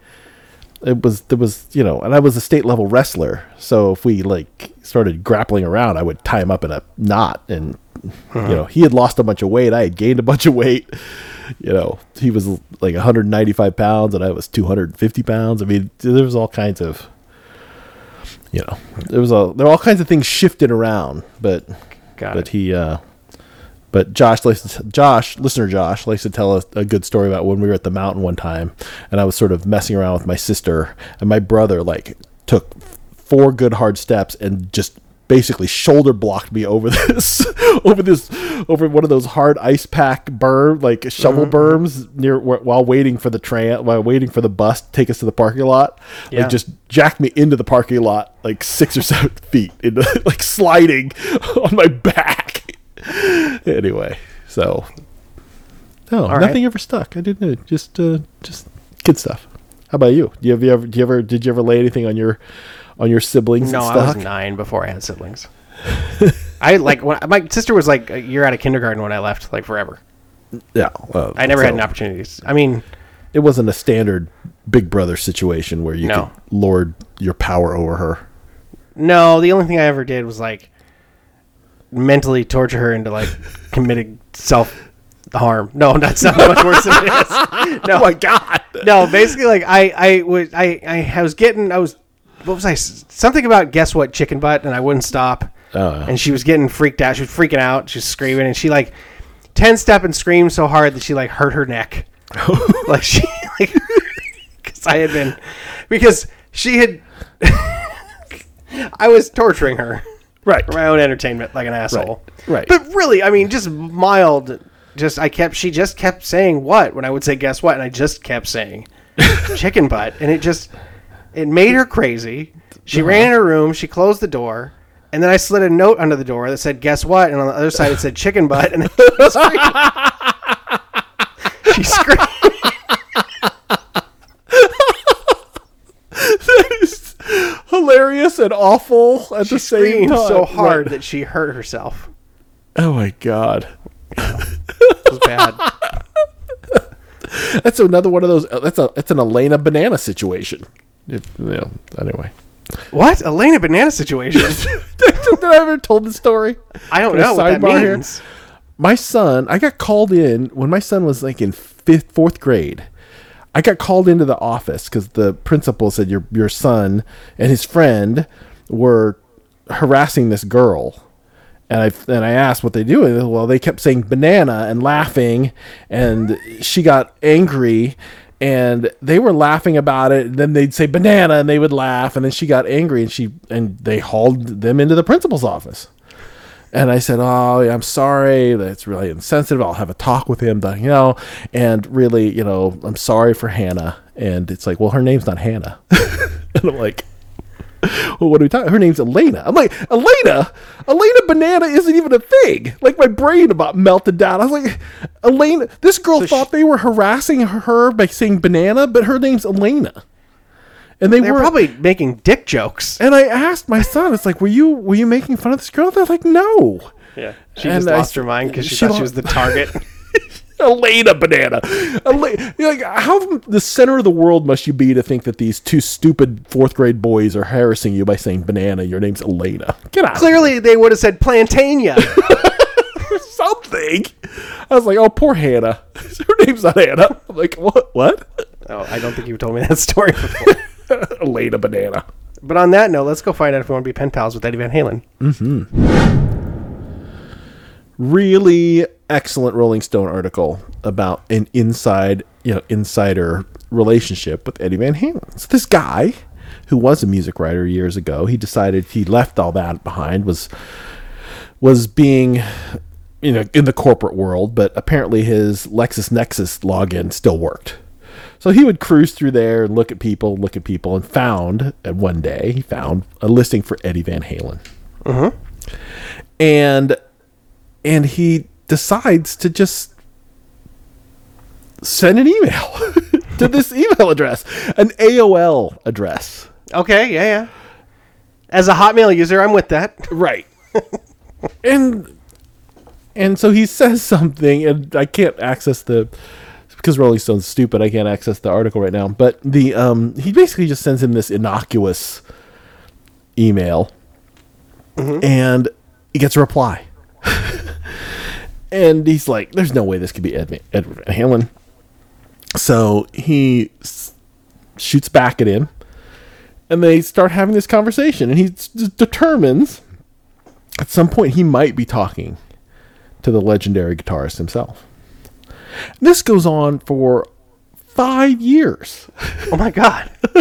S2: It was there was you know, and I was a state level wrestler, so if we like started grappling around, I would tie him up in a knot, and you know, he had lost a bunch of weight, I had gained a bunch of weight. You know, he was like 195 pounds, and I was 250 pounds. I mean, there was all kinds of you know, there was a there were all kinds of things shifted around, but
S1: Got
S2: but
S1: it.
S2: he uh but Josh likes to, Josh listener Josh likes to tell us a good story about when we were at the mountain one time and I was sort of messing around with my sister and my brother like took four good hard steps and just basically shoulder blocked me over this over this over one of those hard ice pack berm like shovel mm-hmm. berms near while waiting for the train while waiting for the bus to take us to the parking lot.
S1: Yeah.
S2: like just jacked me into the parking lot like six or seven feet into like sliding on my back anyway so no
S1: right.
S2: nothing ever stuck i didn't know just uh just kid stuff how about you do you, have you ever do you ever did you ever lay anything on your on your siblings
S1: No, I was nine before I had siblings. I like when my sister was like a year out of kindergarten when I left, like forever.
S2: yeah well,
S1: I never had an opportunity. I mean,
S2: it wasn't a standard big brother situation where you
S1: No.
S2: could lord your power over her
S1: no. The only thing I ever did was like mentally torture her into like committing self harm. No, that's not much worse than it is. No,
S2: oh my god
S1: no. Basically, like I, I was, I, I was getting, I was, what was I? Something about guess what chicken butt, and I wouldn't stop.
S2: Oh.
S1: And she was getting freaked out. She was freaking out. She was screaming, and she like ten step and screamed so hard that she like hurt her neck. like she, like, because I had been, because she had. I was torturing her
S2: right
S1: for my own entertainment, like an asshole.
S2: right.
S1: But really, I mean, just mild. Just I kept. She just kept saying what when I would say guess what, and I just kept saying chicken butt, and it just it made her crazy. She uh-huh. ran in her room. She closed the door. And then I slid a note under the door that said "Guess what?" and on the other side it said "Chicken butt." And she screamed.
S2: Hilarious and awful at
S1: She
S2: the same time
S1: so hard
S2: Right.
S1: that she hurt herself.
S2: oh my god
S1: It was bad.
S2: that's another one of those uh, that's a that's an elena banana situation if, you know, anyway
S1: what Elena banana situation?
S2: did i ever told the story
S1: I don't
S2: I
S1: know what that
S2: sidebar here?
S1: means.
S2: my son i got called in when my son was like in fifth fourth grade i got called into the office because the principal said your your son and his friend were harassing this girl and I and I asked what they do, well, they kept saying banana and laughing, and she got angry, and they were laughing about it. And then they'd say banana, and they would laugh, and then she got angry, and she and they hauled them into the principal's office. And I said, "Oh, I'm sorry. That's really insensitive. I'll have a talk with him, you know. And really, you know, I'm sorry for Hannah." And it's like, "Well, her name's not Hannah." and I'm like, "Well, what are we talking? Her name's Elena." I'm like, "Elena, Elena Banana isn't even a thing." Like my brain about melted down. I was like, "Elena, this girl thought they were harassing her by saying banana, but her name's Elena." And they,
S1: They're
S2: were
S1: probably making dick jokes.
S2: and I asked my son, "It's like, were you were you making fun of this girl?" They're like, "No."
S1: Yeah, she
S2: And
S1: just
S2: I
S1: lost her mind because she,
S2: she
S1: thought she was the target.
S2: Elena banana. Elena, you're like, how the center of the world must you be to think that these two stupid fourth grade boys are harassing you by saying banana? Your name's Elena. Get out.
S1: Clearly, they would have said Plantania.
S2: something. I was like, oh, poor Hannah. Her name's not Hannah. I'm like, what? What?
S1: oh, I don't think you've told me that story before.
S2: Elena banana.
S1: But on that note, let's go find out if we want to be pen pals with Eddie Van Halen. Mm-hmm.
S2: Really excellent Rolling Stone article about an inside, you know, insider relationship with Eddie Van Halen. So this guy, who was a music writer years ago, he decided he left all that behind. Was was being you know in the corporate world, but apparently his LexisNexis login still worked. So he would cruise through there and look at people, look at people, and found one day he found a listing for Eddie Van Halen, uh-huh. and and he decides to just send an email to this email address, an AOL address.
S1: Okay, yeah, yeah. As a Hotmail user, I'm with that.
S2: Right. and and so he says something and I can't access the because Rolling Stone's stupid, I can't access the article right now. But the um he basically just sends him this innocuous email and he gets a reply. and he's like, There's no way this could be Ed, Edward Van Halen. So he s- shoots back at him and they start having this conversation and he s- determines at some point he might be talking to the legendary guitarist himself. This goes on for five years.
S1: Oh my god.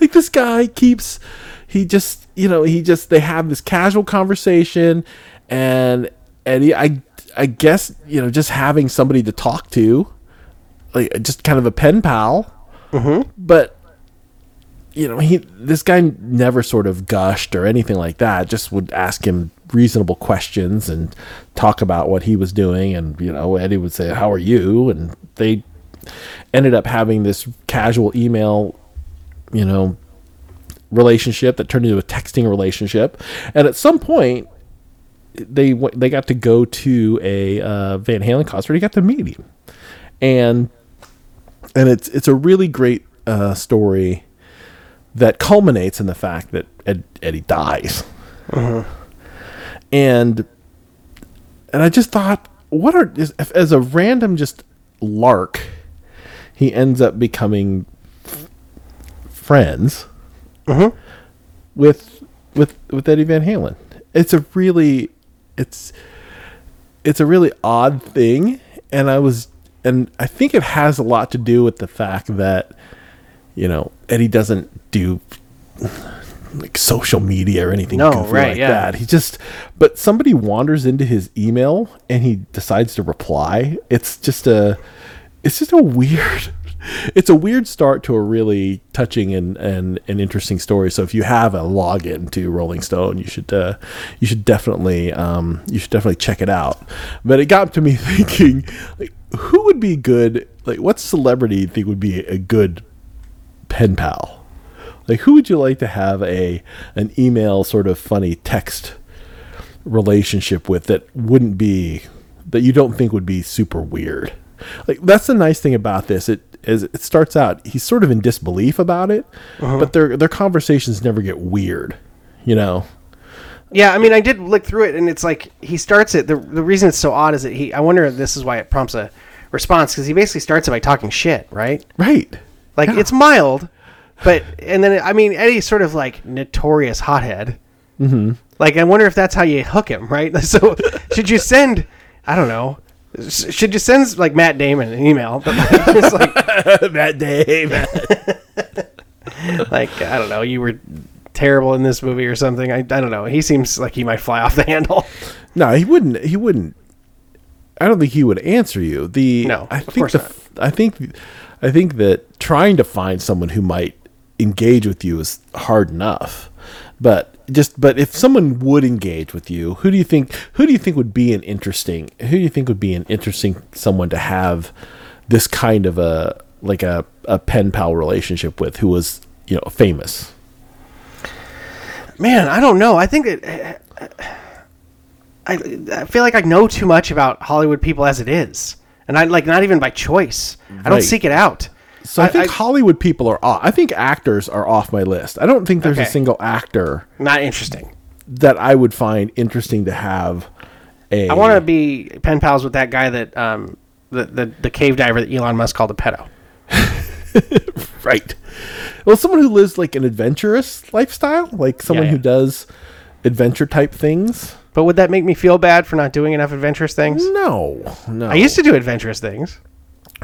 S2: like this guy keeps, he just, you know, he just, they have this casual conversation and Eddie, I, I guess, you know, just having somebody to talk to, like just kind of a pen pal. Mm-hmm. But you know, he this guy never sort of gushed or anything like that. Just would ask him reasonable questions and talk about what he was doing. And you know, Eddie would say, "How are you?" And they ended up having this casual email, you know, relationship that turned into a texting relationship. And at some point, they they got to go to a uh, Van Halen concert. He got to meet him, and and it's it's a really great uh, story that culminates in the fact that Ed, Eddie dies. Uh-huh. And and I just thought, what are is- if, as a random just lark, he ends up becoming f- friends uh-huh. with with with Eddie Van Halen. It's a really it's it's a really odd thing and I was and I think it has a lot to do with the fact that you know Eddie doesn't do like social media or anything
S1: No,
S2: goofy
S1: right,
S2: like
S1: yeah.
S2: that. He just but somebody wanders into his email and he decides to reply. It's just a it's just a weird it's a weird start to a really touching and, and, and interesting story. So if you have a login to Rolling Stone, you should uh, you should definitely um, you should definitely check it out. But it got to me thinking, like, who would be good? Like, what celebrity you think would be a good pen pal? Like, who would you like to have a an email sort of funny text relationship with that wouldn't be that you don't think would be super weird? Like, that's the nice thing about this. It is it starts out he's sort of in disbelief about it, uh-huh. but their their conversations never get weird. You know,
S1: Yeah, I mean, I did look through it, and it's like he starts it. The, the reason it's so odd is that he. I wonder if this is why it prompts a response because he basically starts it by talking shit, right?
S2: right?
S1: Like
S2: Yeah.
S1: it's mild, but and then I mean Eddie's sort of like notorious hothead. Mm-hmm. Like I wonder if that's how you hook him, right? So should you send? I don't know. Should you send like Matt Damon an email? But it's like,
S2: that day, man.
S1: like I don't know, you were terrible in this movie or something. I, I don't know. He seems like he might fly off the handle.
S2: No, he wouldn't. He wouldn't. I don't think he would answer you. The
S1: No,
S2: I
S1: of
S2: think
S1: course
S2: the,
S1: not.
S2: I think I think that trying to find someone who might engage with you is hard enough. But just but if someone would engage with you, who do you think who do you think would be an interesting who do you think would be an interesting someone to have this kind of a like a, a pen pal relationship with who was, you know, famous?
S1: Man, I don't know. I think that I, I feel like I know too much about Hollywood people as it is. And I like not even by choice. I don't seek it out.
S2: So I, think Hollywood people are off. I think actors are off my list. I don't think there's a single actor
S1: not interesting.
S2: that I would find interesting to have a.
S1: I want to be pen pals with that guy that um the, the the cave diver that Elon Musk called a pedo.
S2: right. Well, someone who lives like an adventurous lifestyle, like someone
S1: yeah.
S2: who does adventure type things.
S1: But would that make me feel bad for not doing enough adventurous things?
S2: No, no.
S1: I used to do adventurous things.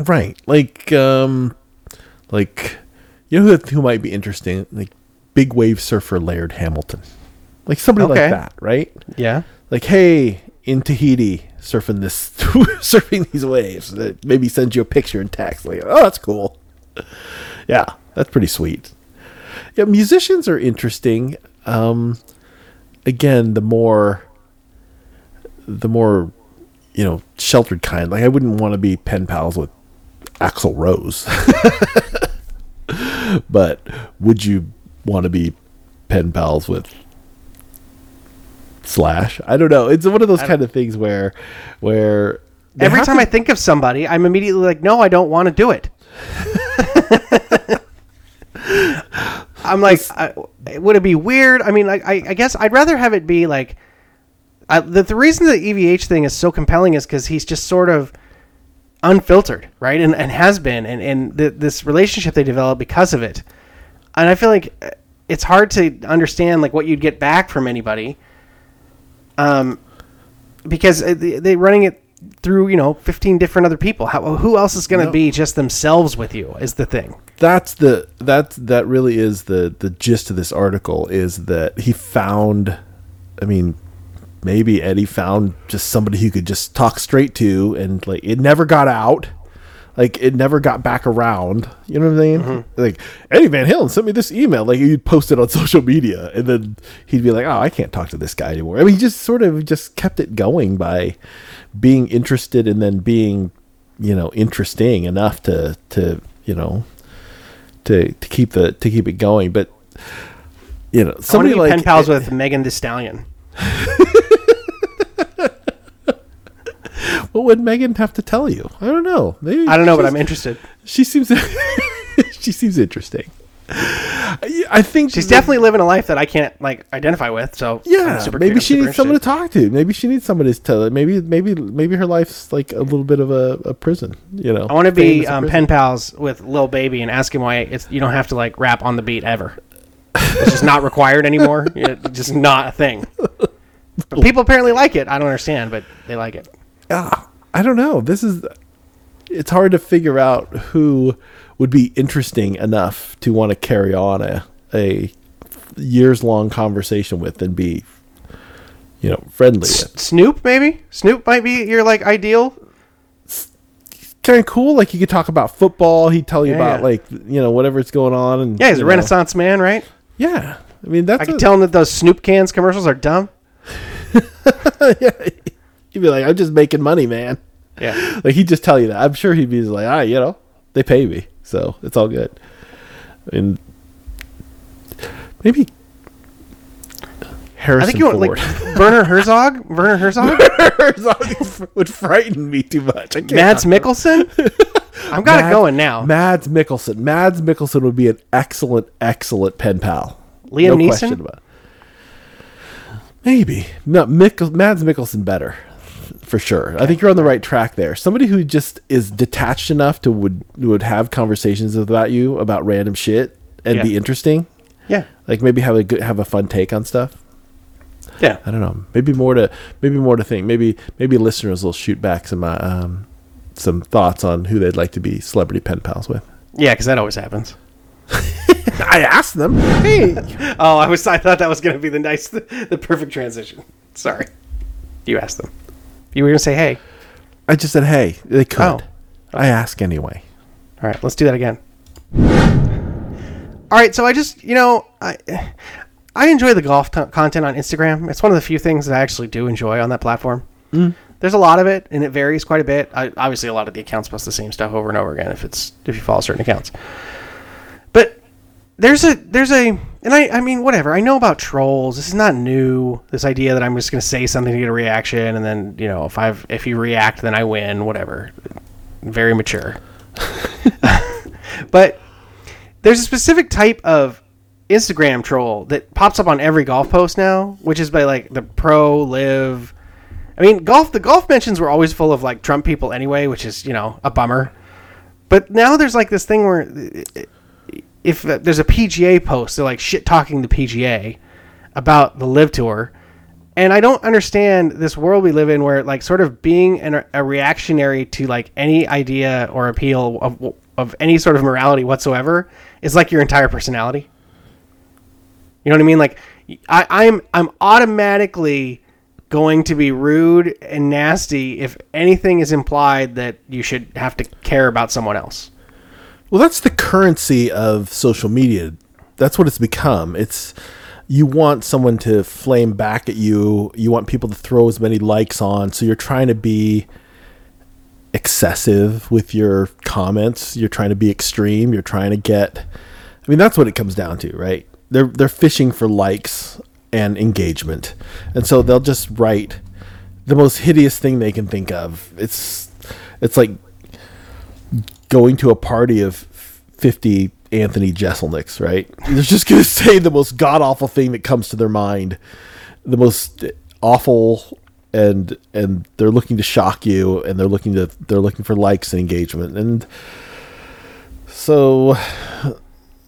S2: right, like um, like you know who who might be interesting, like big wave surfer Laird Hamilton, like somebody
S1: Okay.
S2: like that, right?
S1: Yeah.
S2: like hey in tahiti surfing this surfing these waves that maybe sends you a picture and text like oh that's cool yeah that's pretty sweet yeah musicians are interesting um again the more the more you know sheltered kind like i wouldn't want to be pen pals with Axl Rose but would you want to be pen pals with slash i don't know it's one of those kind of things where where
S1: Every time
S2: to-
S1: I think of somebody, I'm immediately like, no, I don't want to do it. I'm like, I, would it be weird? I mean, like, I, I guess I'd rather have it be like, I, the, the reason the EVH thing is so compelling is because he's just sort of unfiltered, right? And, and has been, and, and the, this relationship they developed because of it. And I feel like uh, it's hard to understand like what you'd get back from anybody. Um, because uh, they, they running it through you know 15 different other people how who else is going to
S2: No.
S1: be just themselves with you is the thing
S2: that's the that's that really is the the gist of this article is that he found i mean maybe eddie found just somebody he could just talk straight to and like it never got out like it never got back around you know what I mean?
S1: Mm-hmm.
S2: like eddie van halen sent me this email like he'd post it on social media and then he'd be like oh i can't talk to this guy anymore i mean he just sort of just kept it going by being interested and then being you know interesting enough to to you know to to keep the to keep it going. But you know,
S1: somebody
S2: like
S1: pen pals with Megan Thee Stallion
S2: what would Megan have to tell you? I don't know. Maybe
S1: I don't know but I'm interested
S2: She seems she seems interesting. I think
S1: she's
S2: that-
S1: definitely living a life that I can't like identify with so
S2: yeah. maybe she needs someone to talk to. Maybe she needs somebody to tell. her. Maybe maybe maybe her life's like a little bit of a, a prison. You know,
S1: I want to be um, pen pals with Lil Baby and ask him why it's you don't have to like rap on the beat ever. It's just not required anymore. It's just not a thing. But people apparently like it. I don't understand, but they like it.
S2: Ah, I don't know. This is it's hard to figure out who would be interesting enough to want to carry on a a years long conversation with and be you know friendly with.
S1: Snoop, maybe Snoop might be your like ideal.
S2: Kind of cool. Like he could talk about football. He'd tell you
S1: Yeah,
S2: about
S1: yeah.
S2: like you know whatever's going on. And
S1: Yeah, he's a
S2: know.
S1: Renaissance man, right?
S2: Yeah, I mean that's
S1: I can tell him that those Snoop cans commercials are dumb.
S2: He'd be like, I'm just making money, man.
S1: Yeah.
S2: Like he'd just tell you that. I'm sure he'd be like, ah, you know, they pay me, so it's all good. And maybe
S1: I think you want like Werner Herzog. Werner Herzog.
S2: Herzog would frighten me too much.
S1: Mads Mikkelsen. I've got it going now.
S2: Mads Mikkelsen. Mads Mikkelsen would be an excellent, excellent pen pal.
S1: Liam
S2: no
S1: Neeson?
S2: question about it. Maybe no. Mikkel, Mads Mikkelsen better for sure. I think you're on the right track there. Somebody who just is detached enough to would would have conversations about you about random shit and
S1: Yeah.
S2: be interesting.
S1: Yeah.
S2: Like maybe have a good have a fun take on stuff.
S1: Yeah.
S2: I don't know. Maybe more to maybe more to think. Maybe maybe listeners will shoot back some uh, um, some thoughts on who they'd like to be celebrity pen pals with.
S1: Yeah, because that always happens.
S2: I asked them. Hey,
S1: Oh, I was. I thought that was going to be the nice, the, perfect transition. Sorry. You asked them. You were going to say, "Hey."
S2: I just said, hey, they could.
S1: Oh.
S2: I ask anyway.
S1: All right, let's do that again. All right, so I just, you know, I I enjoy the golf t- content on Instagram. It's one of the few things that I actually do enjoy on that platform. Mm. There's a lot of it, and it varies quite a bit. I, obviously, a lot of the accounts post the same stuff over and over again if it's if you follow certain accounts. But there's a there's a and I I mean whatever I know about trolls. This is not new. This idea that I'm just going to say something to get a reaction, and then you know if I've if you react, then I win. Whatever. very mature. but there's a specific type of Instagram troll that pops up on every golf post now, which is by like the pro LIV. I mean, golf. The golf mentions were always full of like Trump people anyway, which is you know a bummer. But now there's like this thing where if uh, there's a PGA post, they're like shit talking the PGA about the LIV tour. And I don't understand this world we live in where like sort of being an, a reactionary to like any idea or appeal of, of any sort of morality whatsoever is like your entire personality. You know what I mean? Like I, I'm I'm automatically going to be rude and nasty if anything is implied that you should have to care about someone else.
S2: Well, that's the currency of social media. That's what it's become. It's you want someone to flame back at you. You want people to throw as many likes on. So you're trying to be excessive with your comments. You're trying to be extreme. You're trying to get I mean that's what it comes down to, right? They're they're fishing for likes and engagement. And so they'll just write the most hideous thing they can think of. It's it's like going to a party of 50 Anthony Jeselniks, right? They're just going to say the most god awful thing that comes to their mind, the most awful, and and they're looking to shock you, and they're looking to they're looking for likes and engagement, and so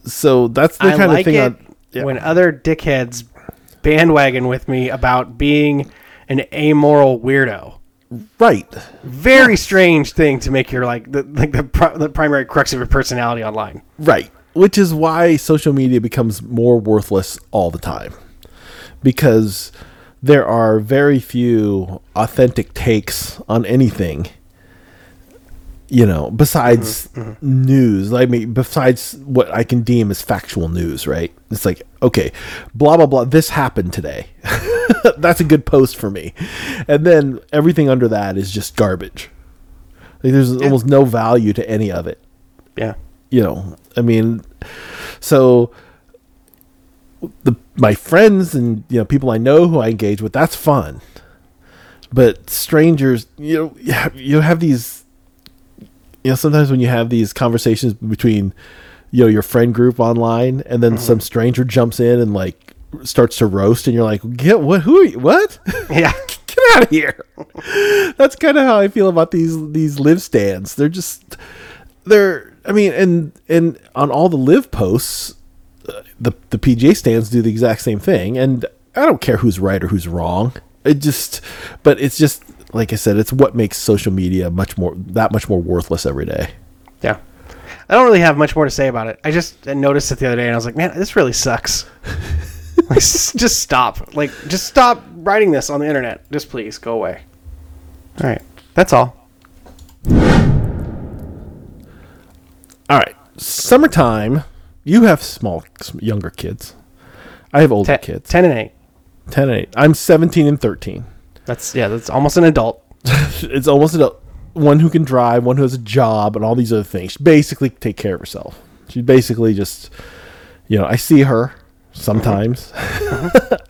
S2: so that's the
S1: I
S2: kind
S1: like
S2: of thing. I, yeah.
S1: when other dickheads bandwagon with me about being an amoral weirdo.
S2: Right,
S1: Very strange thing to make your like the like the, pri- the primary crux of your personality online.
S2: Right. Which is why social media becomes more worthless all the time. Because there are very few authentic takes on anything. You know, besides mm-hmm, mm-hmm. news, I mean, besides what I can deem as factual news, right? It's like, okay, blah, blah, blah, this happened today. That's a good post for me. And then everything under that is just garbage. Like, there's almost no value to any of it
S1: Yeah.
S2: you know i mean so the my friends and you know people i know who i engage with that's fun but strangers you know you have, you have these you know sometimes when you have these conversations between you know your friend group online and then mm-hmm. some stranger jumps in and like starts to roast and you're like get what who are you what
S1: Yeah.
S2: get out of here. That's kind of how I feel about these these LIV stands. They're just they're I mean and and on all the LIV posts the the PGA stands do the exact same thing and I don't care who's right or who's wrong. It just but it's just like I said it's what makes social media much more that much more worthless every day.
S1: Yeah. I don't really have much more to say about it. I just noticed it the other day and I was like, man, this really sucks. like, just stop. Like, just stop writing this on the internet. Just please go away. All right. That's all.
S2: All right. Summertime, you have small younger kids. I have older
S1: Te-
S2: kids.
S1: 10 and 8.
S2: 10 and 8. I'm 17 and 13.
S1: That's, yeah, that's almost an adult.
S2: it's almost a, one who can drive, one who has a job, and all these other things. She basically take care of herself. She basically just, you know, I see her sometimes.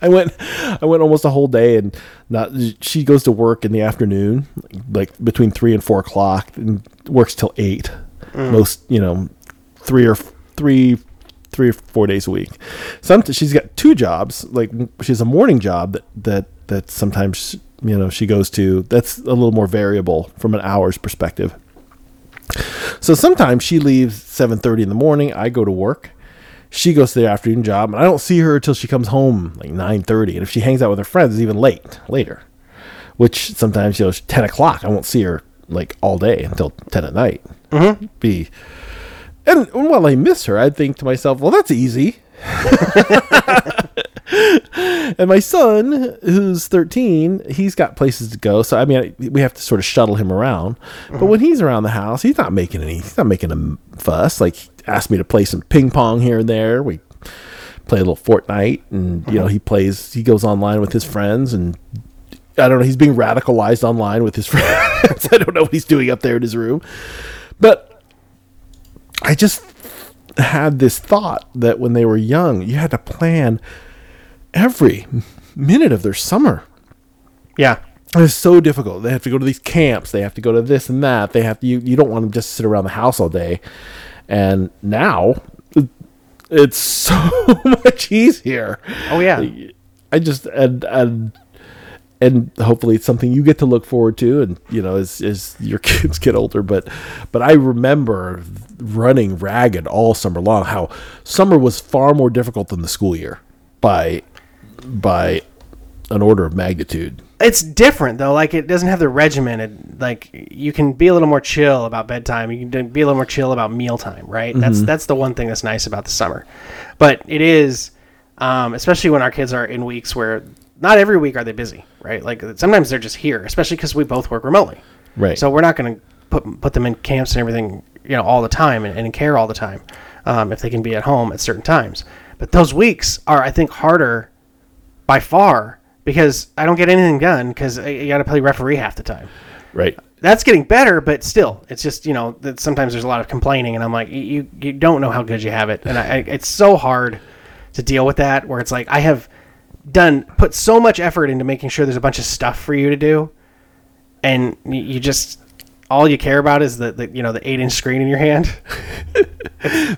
S2: I went, I went almost a whole day, and not. She goes to work in the afternoon, like between three and four o'clock, and works till eight. Mm. Most, you know, three or three three or four days a week. Some she's got two jobs. Like she has a morning job that that that sometimes you know she goes to. That's a little more variable from an hours perspective. So sometimes she leaves seven thirty in the morning. I go to work. She goes to the afternoon job, and I don't see her until she comes home like nine thirty. And if she hangs out with her friends, it's even late later. Which sometimes you know ten o'clock. I won't see her like all day until ten at night. Mm-hmm. Be and while I miss her, I think to myself, well, that's easy. and my son, who's 13, he's got places to go. So, I mean, we have to sort of shuttle him around. But when he's around the house, he's not making any, he's not making a fuss. Like, he asked me to play some ping pong here and there. We play a little Fortnite, and, you know, he plays, he goes online with his friends and I don't know. He's being radicalized online with his friends. I don't know what he's doing up there in his room. But I just had this thought that when they were young, you had to plan every minute of their summer.
S1: Yeah.
S2: It's so difficult. They have to go to these camps. They have to go to this and that. They have to. You, you don't want them just to sit around the house all day. And now, it's so much easier.
S1: Oh yeah.
S2: I just and and and hopefully it's something you get to look forward to and you know as as your kids get older but but I remember running ragged all summer long how summer was far more difficult than the school year by by an order of magnitude
S1: It's different though. Like it doesn't have the regimented. Like you can be a little more chill about bedtime. You can be a little more chill about mealtime. Right. That's that's the one thing that's nice about the summer. But it is, um, especially when our kids are in weeks where not every week are they busy. Right. Like sometimes they're just here, especially because we both work remotely.
S2: right
S1: So we're not going to put put them in camps and everything, you know, all the time and, and in care all the time, um, if they can be at home at certain times. But those weeks are, I think, harder by far because I don't get anything done because you got to play referee half the time.
S2: right
S1: That's getting better, but still, it's just you know that sometimes there's a lot of complaining, and I'm like, you you, don't know how good you have it, and I, I, it's so hard to deal with that. Where it's like I have done put so much effort into making sure there's a bunch of stuff for you to do, and you just all you care about is the, the you know the eight inch screen in your hand.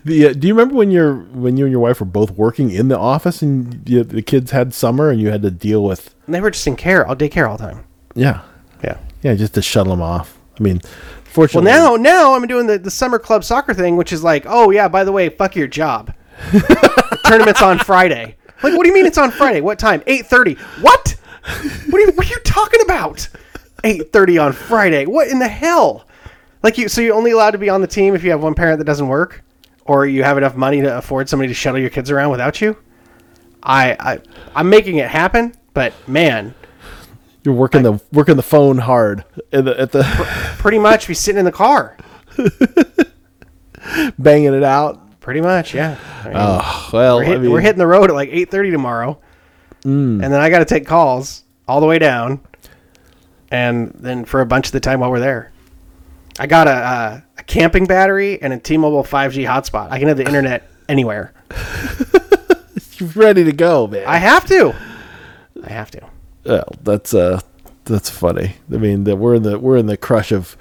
S2: the, uh, do you remember when you're when you and your wife were both working in the office and you, the kids had summer and you had to deal with
S1: And they were just in care all day care all the time.
S2: yeah
S1: Yeah.
S2: yeah just to shuttle them off I mean fortunately.
S1: Well, now now I'm doing the, the summer club soccer thing, which is like, oh yeah, by the way, fuck your job. the tournament's on Friday. Like, what do you mean it's on Friday? What time? Eight thirty. What? What are you what are you talking about? Eight thirty on Friday. What in the hell? Like you, so you're only allowed to be on the team if you have one parent that doesn't work, or you have enough money to afford somebody to shuttle your kids around without you. I, I I'm making it happen, but man,
S2: You're working the working the phone hard at the, at the
S1: pretty much be sitting in the car.
S2: banging it out.
S1: Pretty much, yeah. I mean,
S2: Oh well,
S1: we're, hit,
S2: I mean,
S1: we're hitting the road at like 8.30 tomorrow. And then i got to take calls all the way down and then for a bunch of the time while we're there. I got a, uh, a camping battery and a t-mobile 5g hotspot. I can have the internet anywhere.
S2: You're ready to go, man.
S1: i have to. I have to.
S2: Well, that's uh, that's funny. I mean, that we're in the we're in the crush of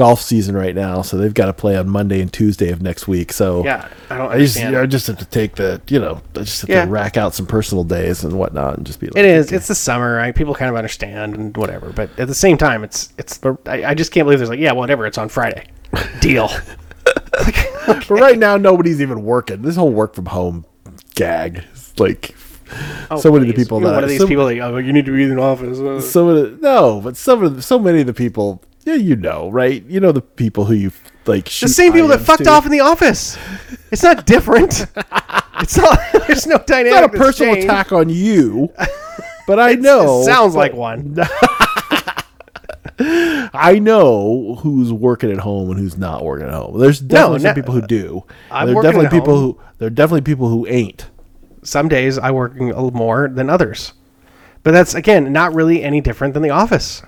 S2: golf season right now, so they've got to play on Monday and Tuesday of next week. So
S1: yeah i don't
S2: I just I just have to take the you know I just have
S1: Yeah.
S2: to rack out some personal days and whatnot and just be like
S1: it is
S2: okay.
S1: it's the summer right? people kind of understand and whatever but at the same time it's it's I, I just can't believe there's like yeah whatever it's on friday deal
S2: But right now, nobody's even working. This whole work from home gag, is like oh, so many of the people
S1: You're
S2: that
S1: one of these
S2: so,
S1: people like oh you need to be in the office
S2: of the, no, but some of the, so many of the people, yeah, you know, right? You know the people who you like.
S1: The same people that fucked off in the office. It's not different. it's not. There's no dynamic.
S2: It's not a personal
S1: changed.
S2: attack on you, but I know
S1: It sounds like one.
S2: I know who's working at home and who's not working at home. There's definitely some
S1: no,
S2: people who do.
S1: I'm
S2: there are definitely people
S1: home.
S2: who there are definitely people who ain't.
S1: Some days I work a little more than others, but that's again not really any different than the office.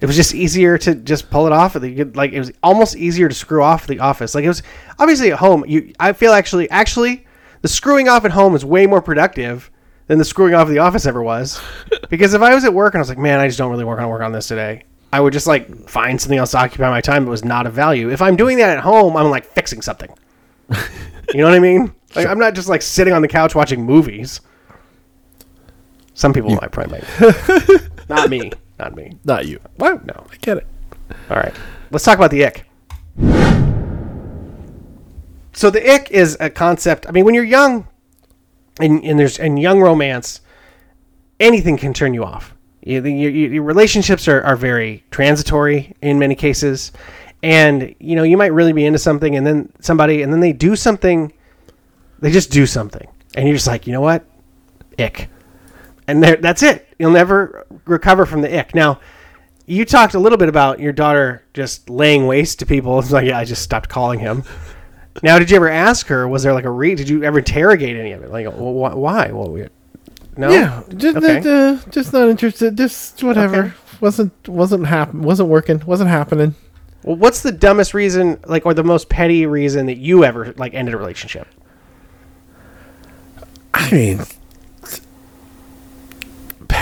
S1: It was just easier to just pull it off. You could- Like it was almost easier to screw off the office. Like it was obviously at home. You, I feel actually, actually, the screwing off at home is way more productive than the screwing off at the office ever was. because if I was at work and I was like, man, I just don't really work on work on this today, I would just like find something else to occupy my time that was not of value. If I'm doing that at home, I'm like fixing something. You know what I mean? Like, I'm not just like sitting on the couch watching movies. Some people might probably might. not me. Not me.
S2: Not you.
S1: What? No.
S2: I get it.
S1: All right. Let's talk about the ick. So the ick is a concept. I mean, when you're young, and, and there's and young romance, anything can turn you off. You, your, your your relationships are, are very transitory in many cases, and you know you might really be into something, and then somebody, and then they do something, they just do something, and you're just like, you know what, ick, and that's it. You'll never recover from the ick. Now, you talked a little bit about your daughter just laying waste to people. It's like, yeah, I just stopped calling him. Now, did you ever ask her? Was there like a re? Did you ever interrogate any of it? Like, wh- wh- why? Well, we, no.
S2: Yeah, just
S1: Okay.
S2: uh, just not interested. Just whatever.
S1: Okay.
S2: Wasn't wasn't happen. Wasn't working. Wasn't happening.
S1: Well, what's the dumbest reason, like, or the most petty reason that you ever like ended a relationship?
S2: I mean,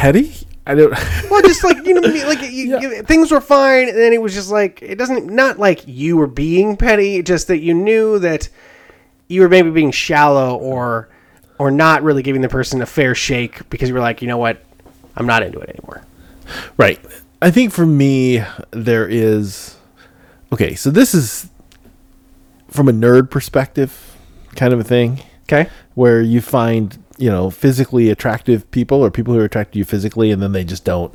S2: petty. I don't.
S1: Well, just like you know, what like you, you- things were fine, and then it was just like it doesn't not like you were being petty, just that you knew that you were maybe being shallow or or not really giving the person a fair shake because you were like, you know what, I'm not into it anymore.
S2: Right. I think for me, there is. Okay, so this is from a nerd perspective, kind of a thing,
S1: Okay.
S2: where you find you know physically attractive people or people who are attracted to you physically, and then they just don't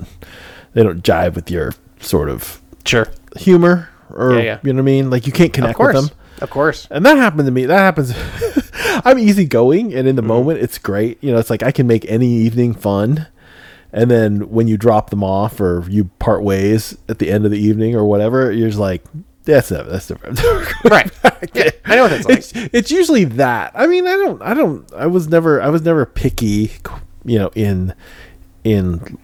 S2: they don't jive with your sort of
S1: Sure.
S2: humor or
S1: Yeah, yeah.
S2: you know what I mean. Like you can't connect with them.
S1: Of course.
S2: And that happened to me. That happens. I'm easygoing, and in
S1: Mm-hmm.
S2: the moment, it's great. You know, it's like I can make any evening fun. And then when you drop them off or you part ways at the end of the evening or whatever, you're just like, that's it. That's different.
S1: Right. Yeah, I know what that's like.
S2: it's it's usually that. I mean, I don't. I don't. I was never. I was never picky. You know, in in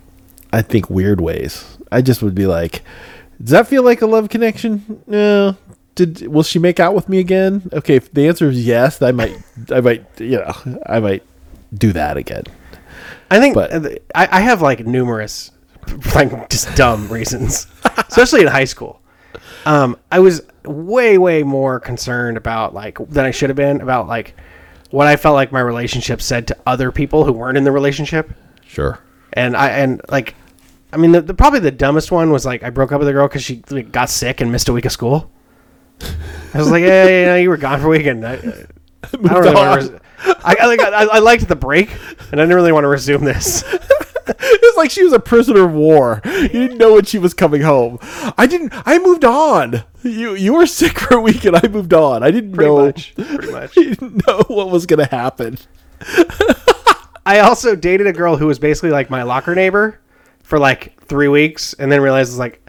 S2: I think weird ways. I just would be like, does that feel like a love connection? No. Did will she make out with me again? Okay, if the answer is yes, I might. I might. You know, I might do that again.
S1: I think
S2: But-
S1: I, I have like numerous, like just dumb reasons, especially in high school. Um, I was way, way more concerned about like than I should have been about like what I felt like my relationship said to other people who weren't in the relationship,
S2: Sure.
S1: and I and like, I mean, the, the probably the dumbest one was like I broke up with a girl because she like, got sick and missed a week of school. I was like, yeah, yeah, yeah, you were gone for a weekend. I, I don't really want to. Res- I, I, like, I, I liked the break, and I didn't really want to resume this.
S2: Like she was a prisoner of war. You didn't know when she was coming home. I didn't. I moved on. You you were sick for a week, and I moved on. I didn't
S1: Pretty
S2: know.
S1: much. Pretty much.
S2: Didn't know what was going to happen.
S1: I also dated a girl who was basically like my locker neighbor for like three weeks, and then realized it's like,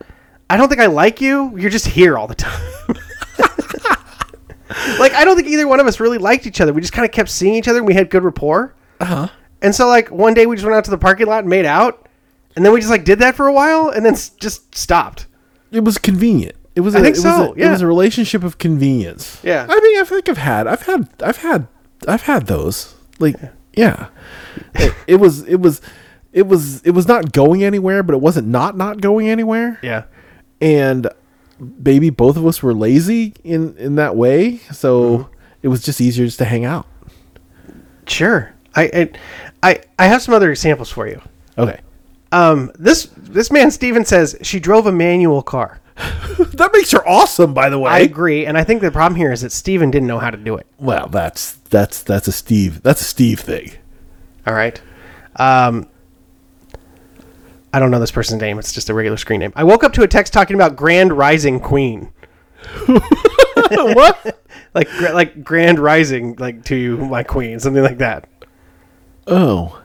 S1: I don't think I like you. You're just here all the time. like I don't think either one of us really liked each other. We just kind of kept seeing each other, and we had good rapport. Uh
S2: Uh-huh.
S1: huh. And so like one day we just went out to the parking lot and made out, and then we just like did that for a while, and then s- just stopped.
S2: It was convenient. It was.
S1: I
S2: a,
S1: think
S2: it
S1: so,
S2: Was a, It was a relationship of convenience.
S1: Yeah.
S2: I mean, I think I've had. I've had. I've had. I've had those. Like, yeah. it, it was. It was. It was. It was not going anywhere, but it wasn't not not going anywhere.
S1: Yeah.
S2: and maybe both of us were lazy in in that way so mm-hmm. it was just easier just to hang out
S1: Sure. I I I, I have some other examples for you.
S2: okay
S1: Um, this this man Steven says she drove a manual car.
S2: that makes her awesome by the way
S1: I agree, and I think the problem here is that Steven didn't know how to do it.
S2: well that's that's that's a steve that's a steve thing
S1: All right. Um, I don't know this person's name. It's just a regular screen name. I woke up to a text talking about Grand Rising Queen.
S2: what
S1: Like like Grand Rising, like to you, my queen, something like that.
S2: Oh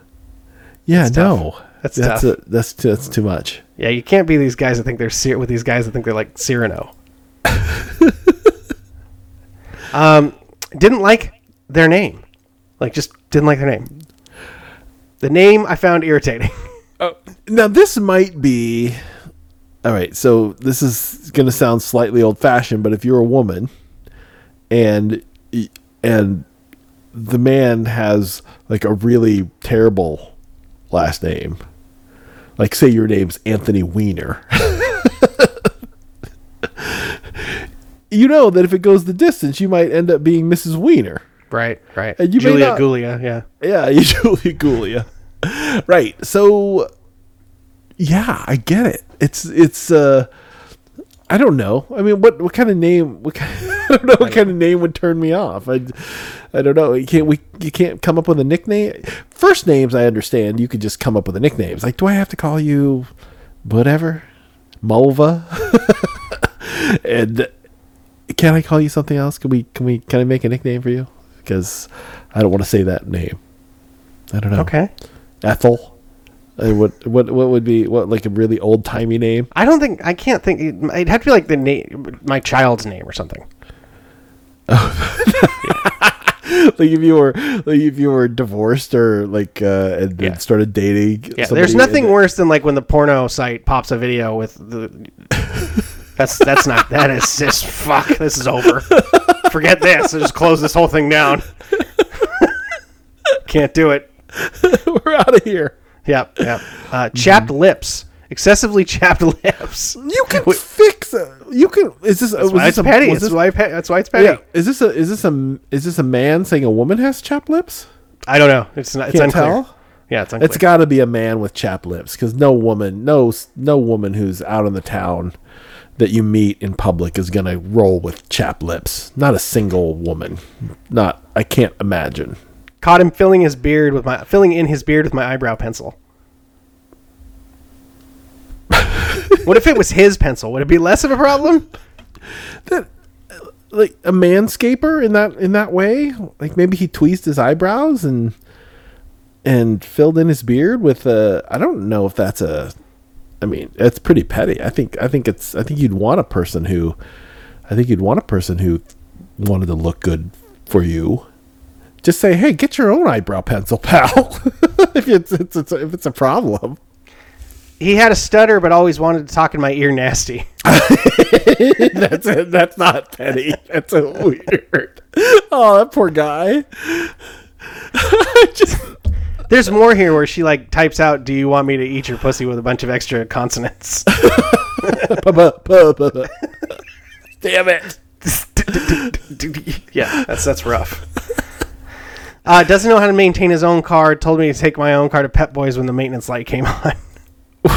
S2: yeah no
S1: That's
S2: that's
S1: tough.
S2: a, that's too, that's too much
S1: Yeah, you can't be these guys that think they're Cyr- with these guys that think they're like Cyrano. um, didn't like their name, like just didn't like their name. The name I found irritating.
S2: oh, now this might be all right so this is going to sound slightly old fashioned but if you're a woman and and the man has like a really terrible last name like say your name's anthony weiner you know that if it goes the distance you might end up being mrs weiner
S1: right, right.
S2: And you
S1: Julia
S2: not-
S1: Gulia, yeah.
S2: yeah, you Julia Gulia. right. So yeah, I get it. It's it's uh I don't know. I mean, what what kind of name? What kind, I don't know what kind of name would turn me off. I, I don't know. You can't we you can't come up with a nickname. First names I understand. You could just come up with a nickname. It's like, do I have to call you whatever, Mulva? and can I call you something else? Can we can we can I make a nickname for you? Because I don't want to say that name. I don't know.
S1: Okay.
S2: Ethel. Uh, what what what would be what like a really old timey name?
S1: I don't think I can't think. It, it'd have to be like the name, my child's name or something.
S2: like if you were like if you were divorced or like uh and then
S1: Yeah.
S2: started dating
S1: Yeah,
S2: somebody
S1: there's nothing
S2: and-
S1: worse than like when the porno site pops a video with the. That's that's not that is just fuck. This is over. Forget this. I just close this whole thing down. Can't do it.
S2: we're out of here
S1: Yep, yep. Uh, chapped lips, excessively chapped lips.
S2: You can fix. A, you can. Is this?
S1: That's why
S2: this
S1: it's
S2: a,
S1: petty. It's
S2: this-
S1: why that's why it's petty.
S2: yeah. Is this a? Is this a? Is this a man saying a woman has chapped lips?
S1: I don't know. It's not. It's
S2: Can't
S1: unclear.
S2: tell?
S1: Yeah, it's unclear.
S2: It's got to be a man with chapped lips because no woman, no, no woman who's out in the town that you meet in public is gonna roll with chapped lips. Not a single woman. Not. I can't imagine.
S1: Caught him filling his beard with my filling in his beard with my eyebrow pencil. What if it was his pencil? Would it be less of a problem?
S2: That like a manscaper in that in that way. Like maybe he tweezed his eyebrows and and filled in his beard with a. I don't know if that's a. I mean, it's pretty petty. I think. I think it's. I think you'd want a person who. I think you'd want a person who wanted to look good for you. Just say, "Hey, get your own eyebrow pencil, pal." if it's, it's, it's if it's a problem.
S1: He had a stutter, but always wanted to talk in my ear nasty.
S2: that's it. That's not petty. That's so weird. Oh, that poor guy. Just
S1: There's more here where she like types out, "Do you want me to eat your pussy?" with a bunch of extra consonants.
S2: damn it.
S1: yeah, that's that's rough. Uh, doesn't know how to maintain his own car. Told me to take my own car to Pep Boys when the maintenance light came on.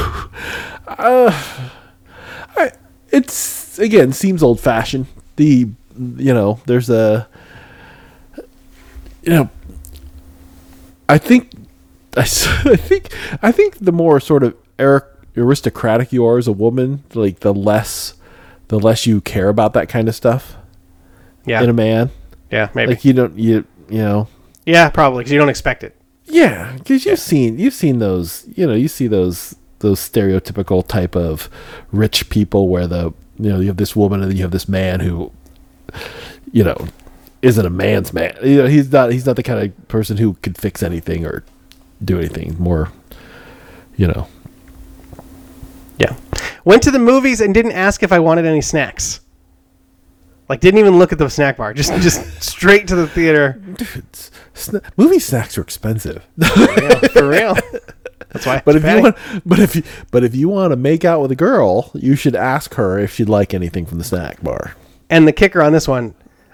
S2: Uh, I, it's again seems old fashioned. The you know there's a you know I think I, I think I think the more sort of aristocratic you are as a woman, like the less the less you care about that kind of stuff
S1: Yeah,
S2: in a man.
S1: yeah, maybe.
S2: Like you don't you you know
S1: yeah, probably because you don't expect it.
S2: Yeah, because you've seen you've seen those you know you see those those stereotypical type of rich people where the you know you have this woman and then you have this man who you know isn't a man's man. You know he's not he's not the kind of person who could fix anything or do anything more. You know,
S1: Yeah. Went to the movies and didn't ask if I wanted any snacks. Like didn't even look at the snack bar. Just just straight to the theater.
S2: it's, sna- movie snacks are expensive.
S1: Yeah, for real. That's why.
S2: But if you want, but if you, but if you want to make out with a girl, you should ask her if she'd like anything from the snack bar.
S1: and the kicker on this one,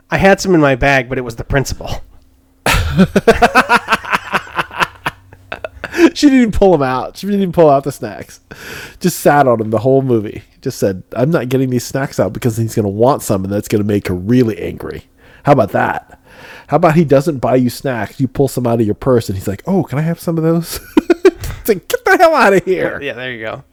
S1: I had some in my bag, but it was the principal.
S2: She didn't even pull them out. She didn't even pull out the snacks. Just sat on him the whole movie. Just said, "I'm not getting these snacks out because he's going to want some, and that's going to make her really angry." How about that? How about he doesn't buy you snacks? You pull some out of your purse, and he's like, "Oh, can I have some of those?" it's like, get the hell out of here.
S1: Yeah, there you go.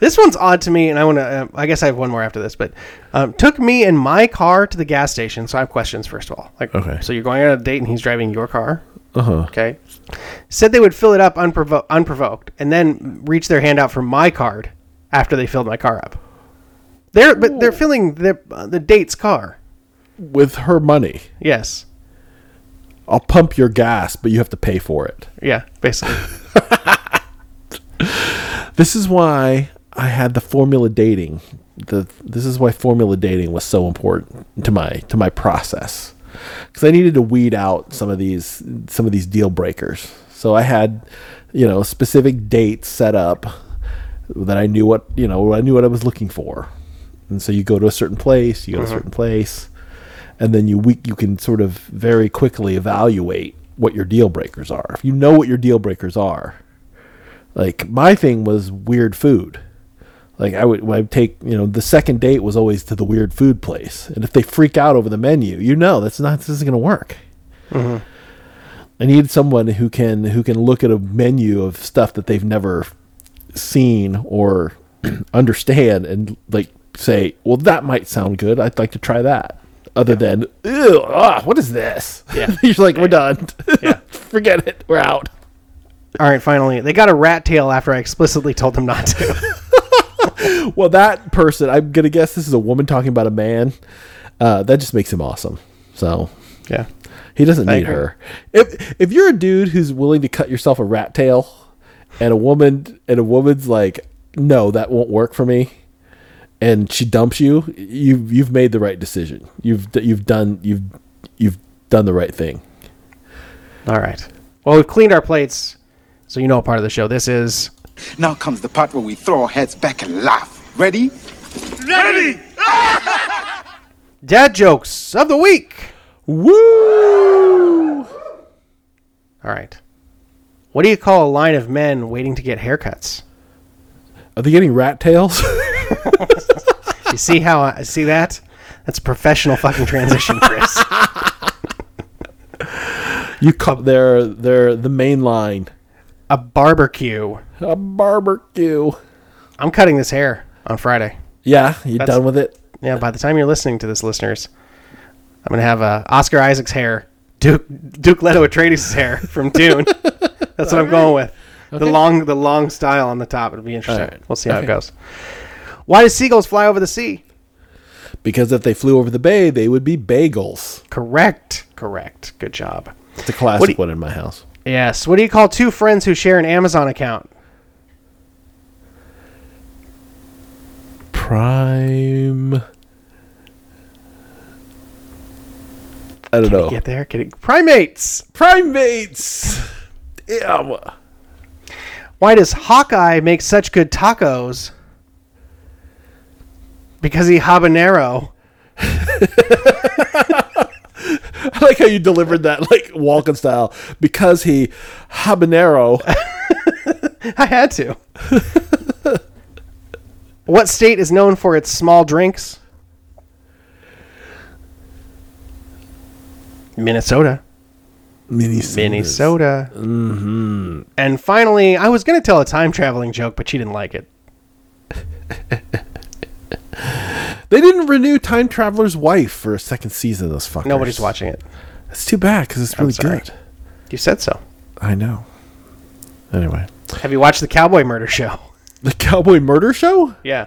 S1: This one's odd to me, and I want to. Uh, I guess I have one more after this, but um, took me in my car to the gas station. So I have questions first of all. Like,
S2: Okay.
S1: so you're going on a date, and he's driving your car.
S2: Uh huh.
S1: Okay. Said they would fill it up unprovo- unprovoked, and then reach their hand out for my card after they filled my car up. They're but they're filling the uh, the date's car.
S2: With her money,
S1: Yes.
S2: I'll pump your gas, but you have to pay for it.
S1: Yeah. Basically.
S2: This is why I had the formula dating. The this is why formula dating was so important to my to my process because I needed to weed out some of these some of these deal breakers. So I had you know specific dates set up that I knew what you know I knew what I was looking for, and so you go to a certain place, you go to a mm-hmm. certain place, and then you we, you can sort of very quickly evaluate what your deal breakers are. If you know what your deal breakers are, like my thing was weird food. Like I would, I take, you know, the second date was always to the weird food place, and if they freak out over the menu, you know that's not this isn't going to work. I need someone who can who can look at a menu of stuff that they've never seen or understand and like say, well, that might sound good. I'd like to try that. Other than, ew, ah, what is this?
S1: Yeah.
S2: you're like, we're done.
S1: Yeah.
S2: forget it. We're out.
S1: All right. Finally, they got a rat tail after I explicitly told them not to.
S2: Well, that person, I'm gonna guess this is a woman talking about a man. Uh, that just makes him awesome. So
S1: yeah.
S2: he doesn't
S1: I
S2: need
S1: agree.
S2: her. If if you're a dude who's willing to cut yourself a rat tail, and a woman and a woman's like, no, that won't work for me, and she dumps you, you've you've made the right decision. You've you've done you've you've done the right thing.
S1: All right. Well, we've cleaned our plates. So you know what part of the show this is.
S3: Now comes the part where we throw our heads back and laugh. Ready? Ready!
S1: Dad jokes of the week.
S2: Woo!
S1: All right. What do you call a line of men waiting to get haircuts?
S2: Are they getting rat tails?
S1: You see how I see that? That's a professional fucking transition, Chris.
S2: you call they're they're the main line.
S1: A barbecue.
S2: A barbecue.
S1: I'm cutting this hair on Friday.
S2: Yeah, you
S1: That's-
S2: done with it?
S1: Yeah, by the time you're listening to this, listeners, I'm gonna have uh, Oscar Isaac's hair, Duke Duke Leto Atreides' hair from Dune. That's what I'm going with. The long the long style on the top. It'll be interesting.
S2: Right.
S1: We'll see how it goes. Why do seagulls fly over the sea?
S2: Because if they flew over the bay, they would be bagels.
S1: Correct. Correct. Good job.
S2: It's a classic
S1: you-
S2: one in my house.
S1: Yes. What do you call two friends who share an Amazon account?
S2: Prime. I don't know.
S1: Get there? Get it? Primates.
S2: Primates. Damn.
S1: Why does Hawkeye make such good tacos? Because he habanero.
S2: I like how you delivered that like Walken style because he habanero.
S1: I had to. what state is known for its small drinks? Minnesota.
S2: Minnesota.
S1: Minnesota. Mm-hmm. And finally, I was going to tell a time traveling joke, but she didn't like it.
S2: They didn't renew Time Traveler's Wife for a second season. Those fuckers.
S1: Nobody's watching it.
S2: It's too bad because it's really good.
S1: You said so.
S2: I know. Anyway,
S1: Have you watched the Cowboy Murder Show?
S2: the Cowboy Murder Show.
S1: Yeah.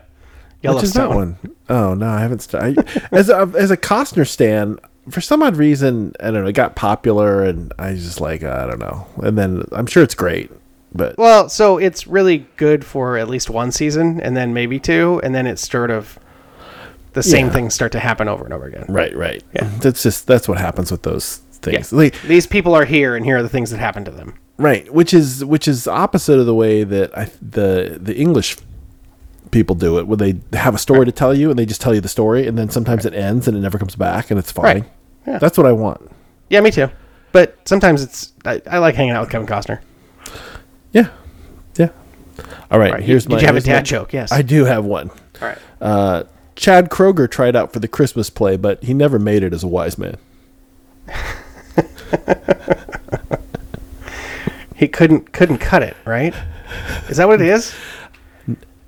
S2: Which is that
S1: Yellowstone.
S2: one? Oh no, I haven't. St- I, as a as a Costner stan, for some odd reason, I don't know. It got popular, and I just like I don't know. And then I'm sure it's great, but
S1: Well, so it's really good for at least one season, and then maybe two, and then it's sort of the same
S2: Yeah.
S1: things start to happen over and over again.
S2: right, right.
S1: Yeah.
S2: That's just that's what happens with those
S1: Yeah.
S2: things. Like,
S1: These people are here, and here are the things that happen to them.
S2: right, which is which is opposite of the way that I the the English people do it, where they have a story to tell you, and they just tell you the story, and then sometimes it ends and it never comes back, and it's fine.
S1: Right. Yeah.
S2: That's what I want.
S1: Yeah, me too. But sometimes it's I, I like hanging out with Kevin Costner.
S2: Yeah, yeah. All right,
S1: Right,
S2: here's
S1: did
S2: my.
S1: Did you have a
S2: my-
S1: dad joke? Yes.
S2: I do have one.
S1: All right.
S2: Uh, Chad Kroeger tried out for the Christmas play, but he never made it as a wise man.
S1: He couldn't couldn't cut it, right? Is that what it is?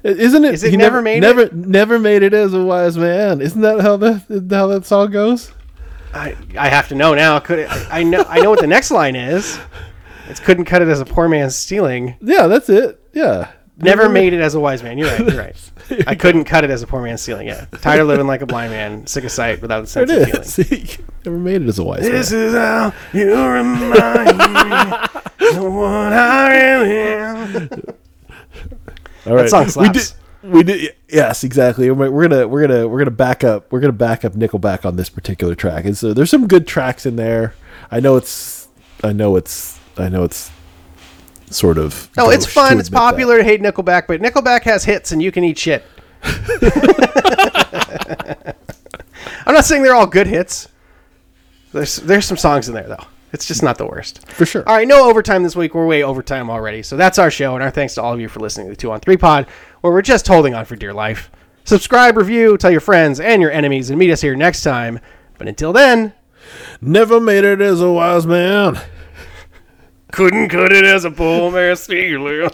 S2: Isn't it?
S1: Is it
S2: he
S1: never made
S2: never,
S1: it?
S2: Never made it as a wise man. Isn't that how that how that song goes?
S1: I I have to know now. Could it, I, I know I know what the next line is. It's couldn't cut it as a poor man stealing.
S2: Yeah, that's it. Yeah.
S1: Never made it as a wise man. You're right. You're right. I couldn't cut it as a poor man stealing. Yeah. Tired of living like a blind man, sick of sight without a sense
S2: it
S1: of feeling.
S2: See, never made it as a wise man.
S1: This is how you remind me of what I really am.
S2: All right.
S1: song
S2: We
S1: slaps.
S2: did. We did. Yes, exactly. We're we're gonna we're gonna we're gonna back up. We're gonna back up Nickelback on this particular track. And so there's some good tracks in there. I know it's. I know it's. I know it's. Sort of.
S1: No, it's fun. It's
S2: admit that.
S1: popular to hate Nickelback, but Nickelback has hits, and you can eat shit. I'm not saying they're all good hits. There's there's some songs in there though. It's just not the worst.
S2: For sure.
S1: All right, no overtime this week. We're way overtime already. So that's our show, and our thanks to all of you for listening to the Two on Three Pod, where we're just holding on for dear life. Subscribe, review, tell your friends and your enemies, and meet us here next time. But until then,
S2: Never made it as a wise man.
S1: Couldn't cut it as a poor man stealing.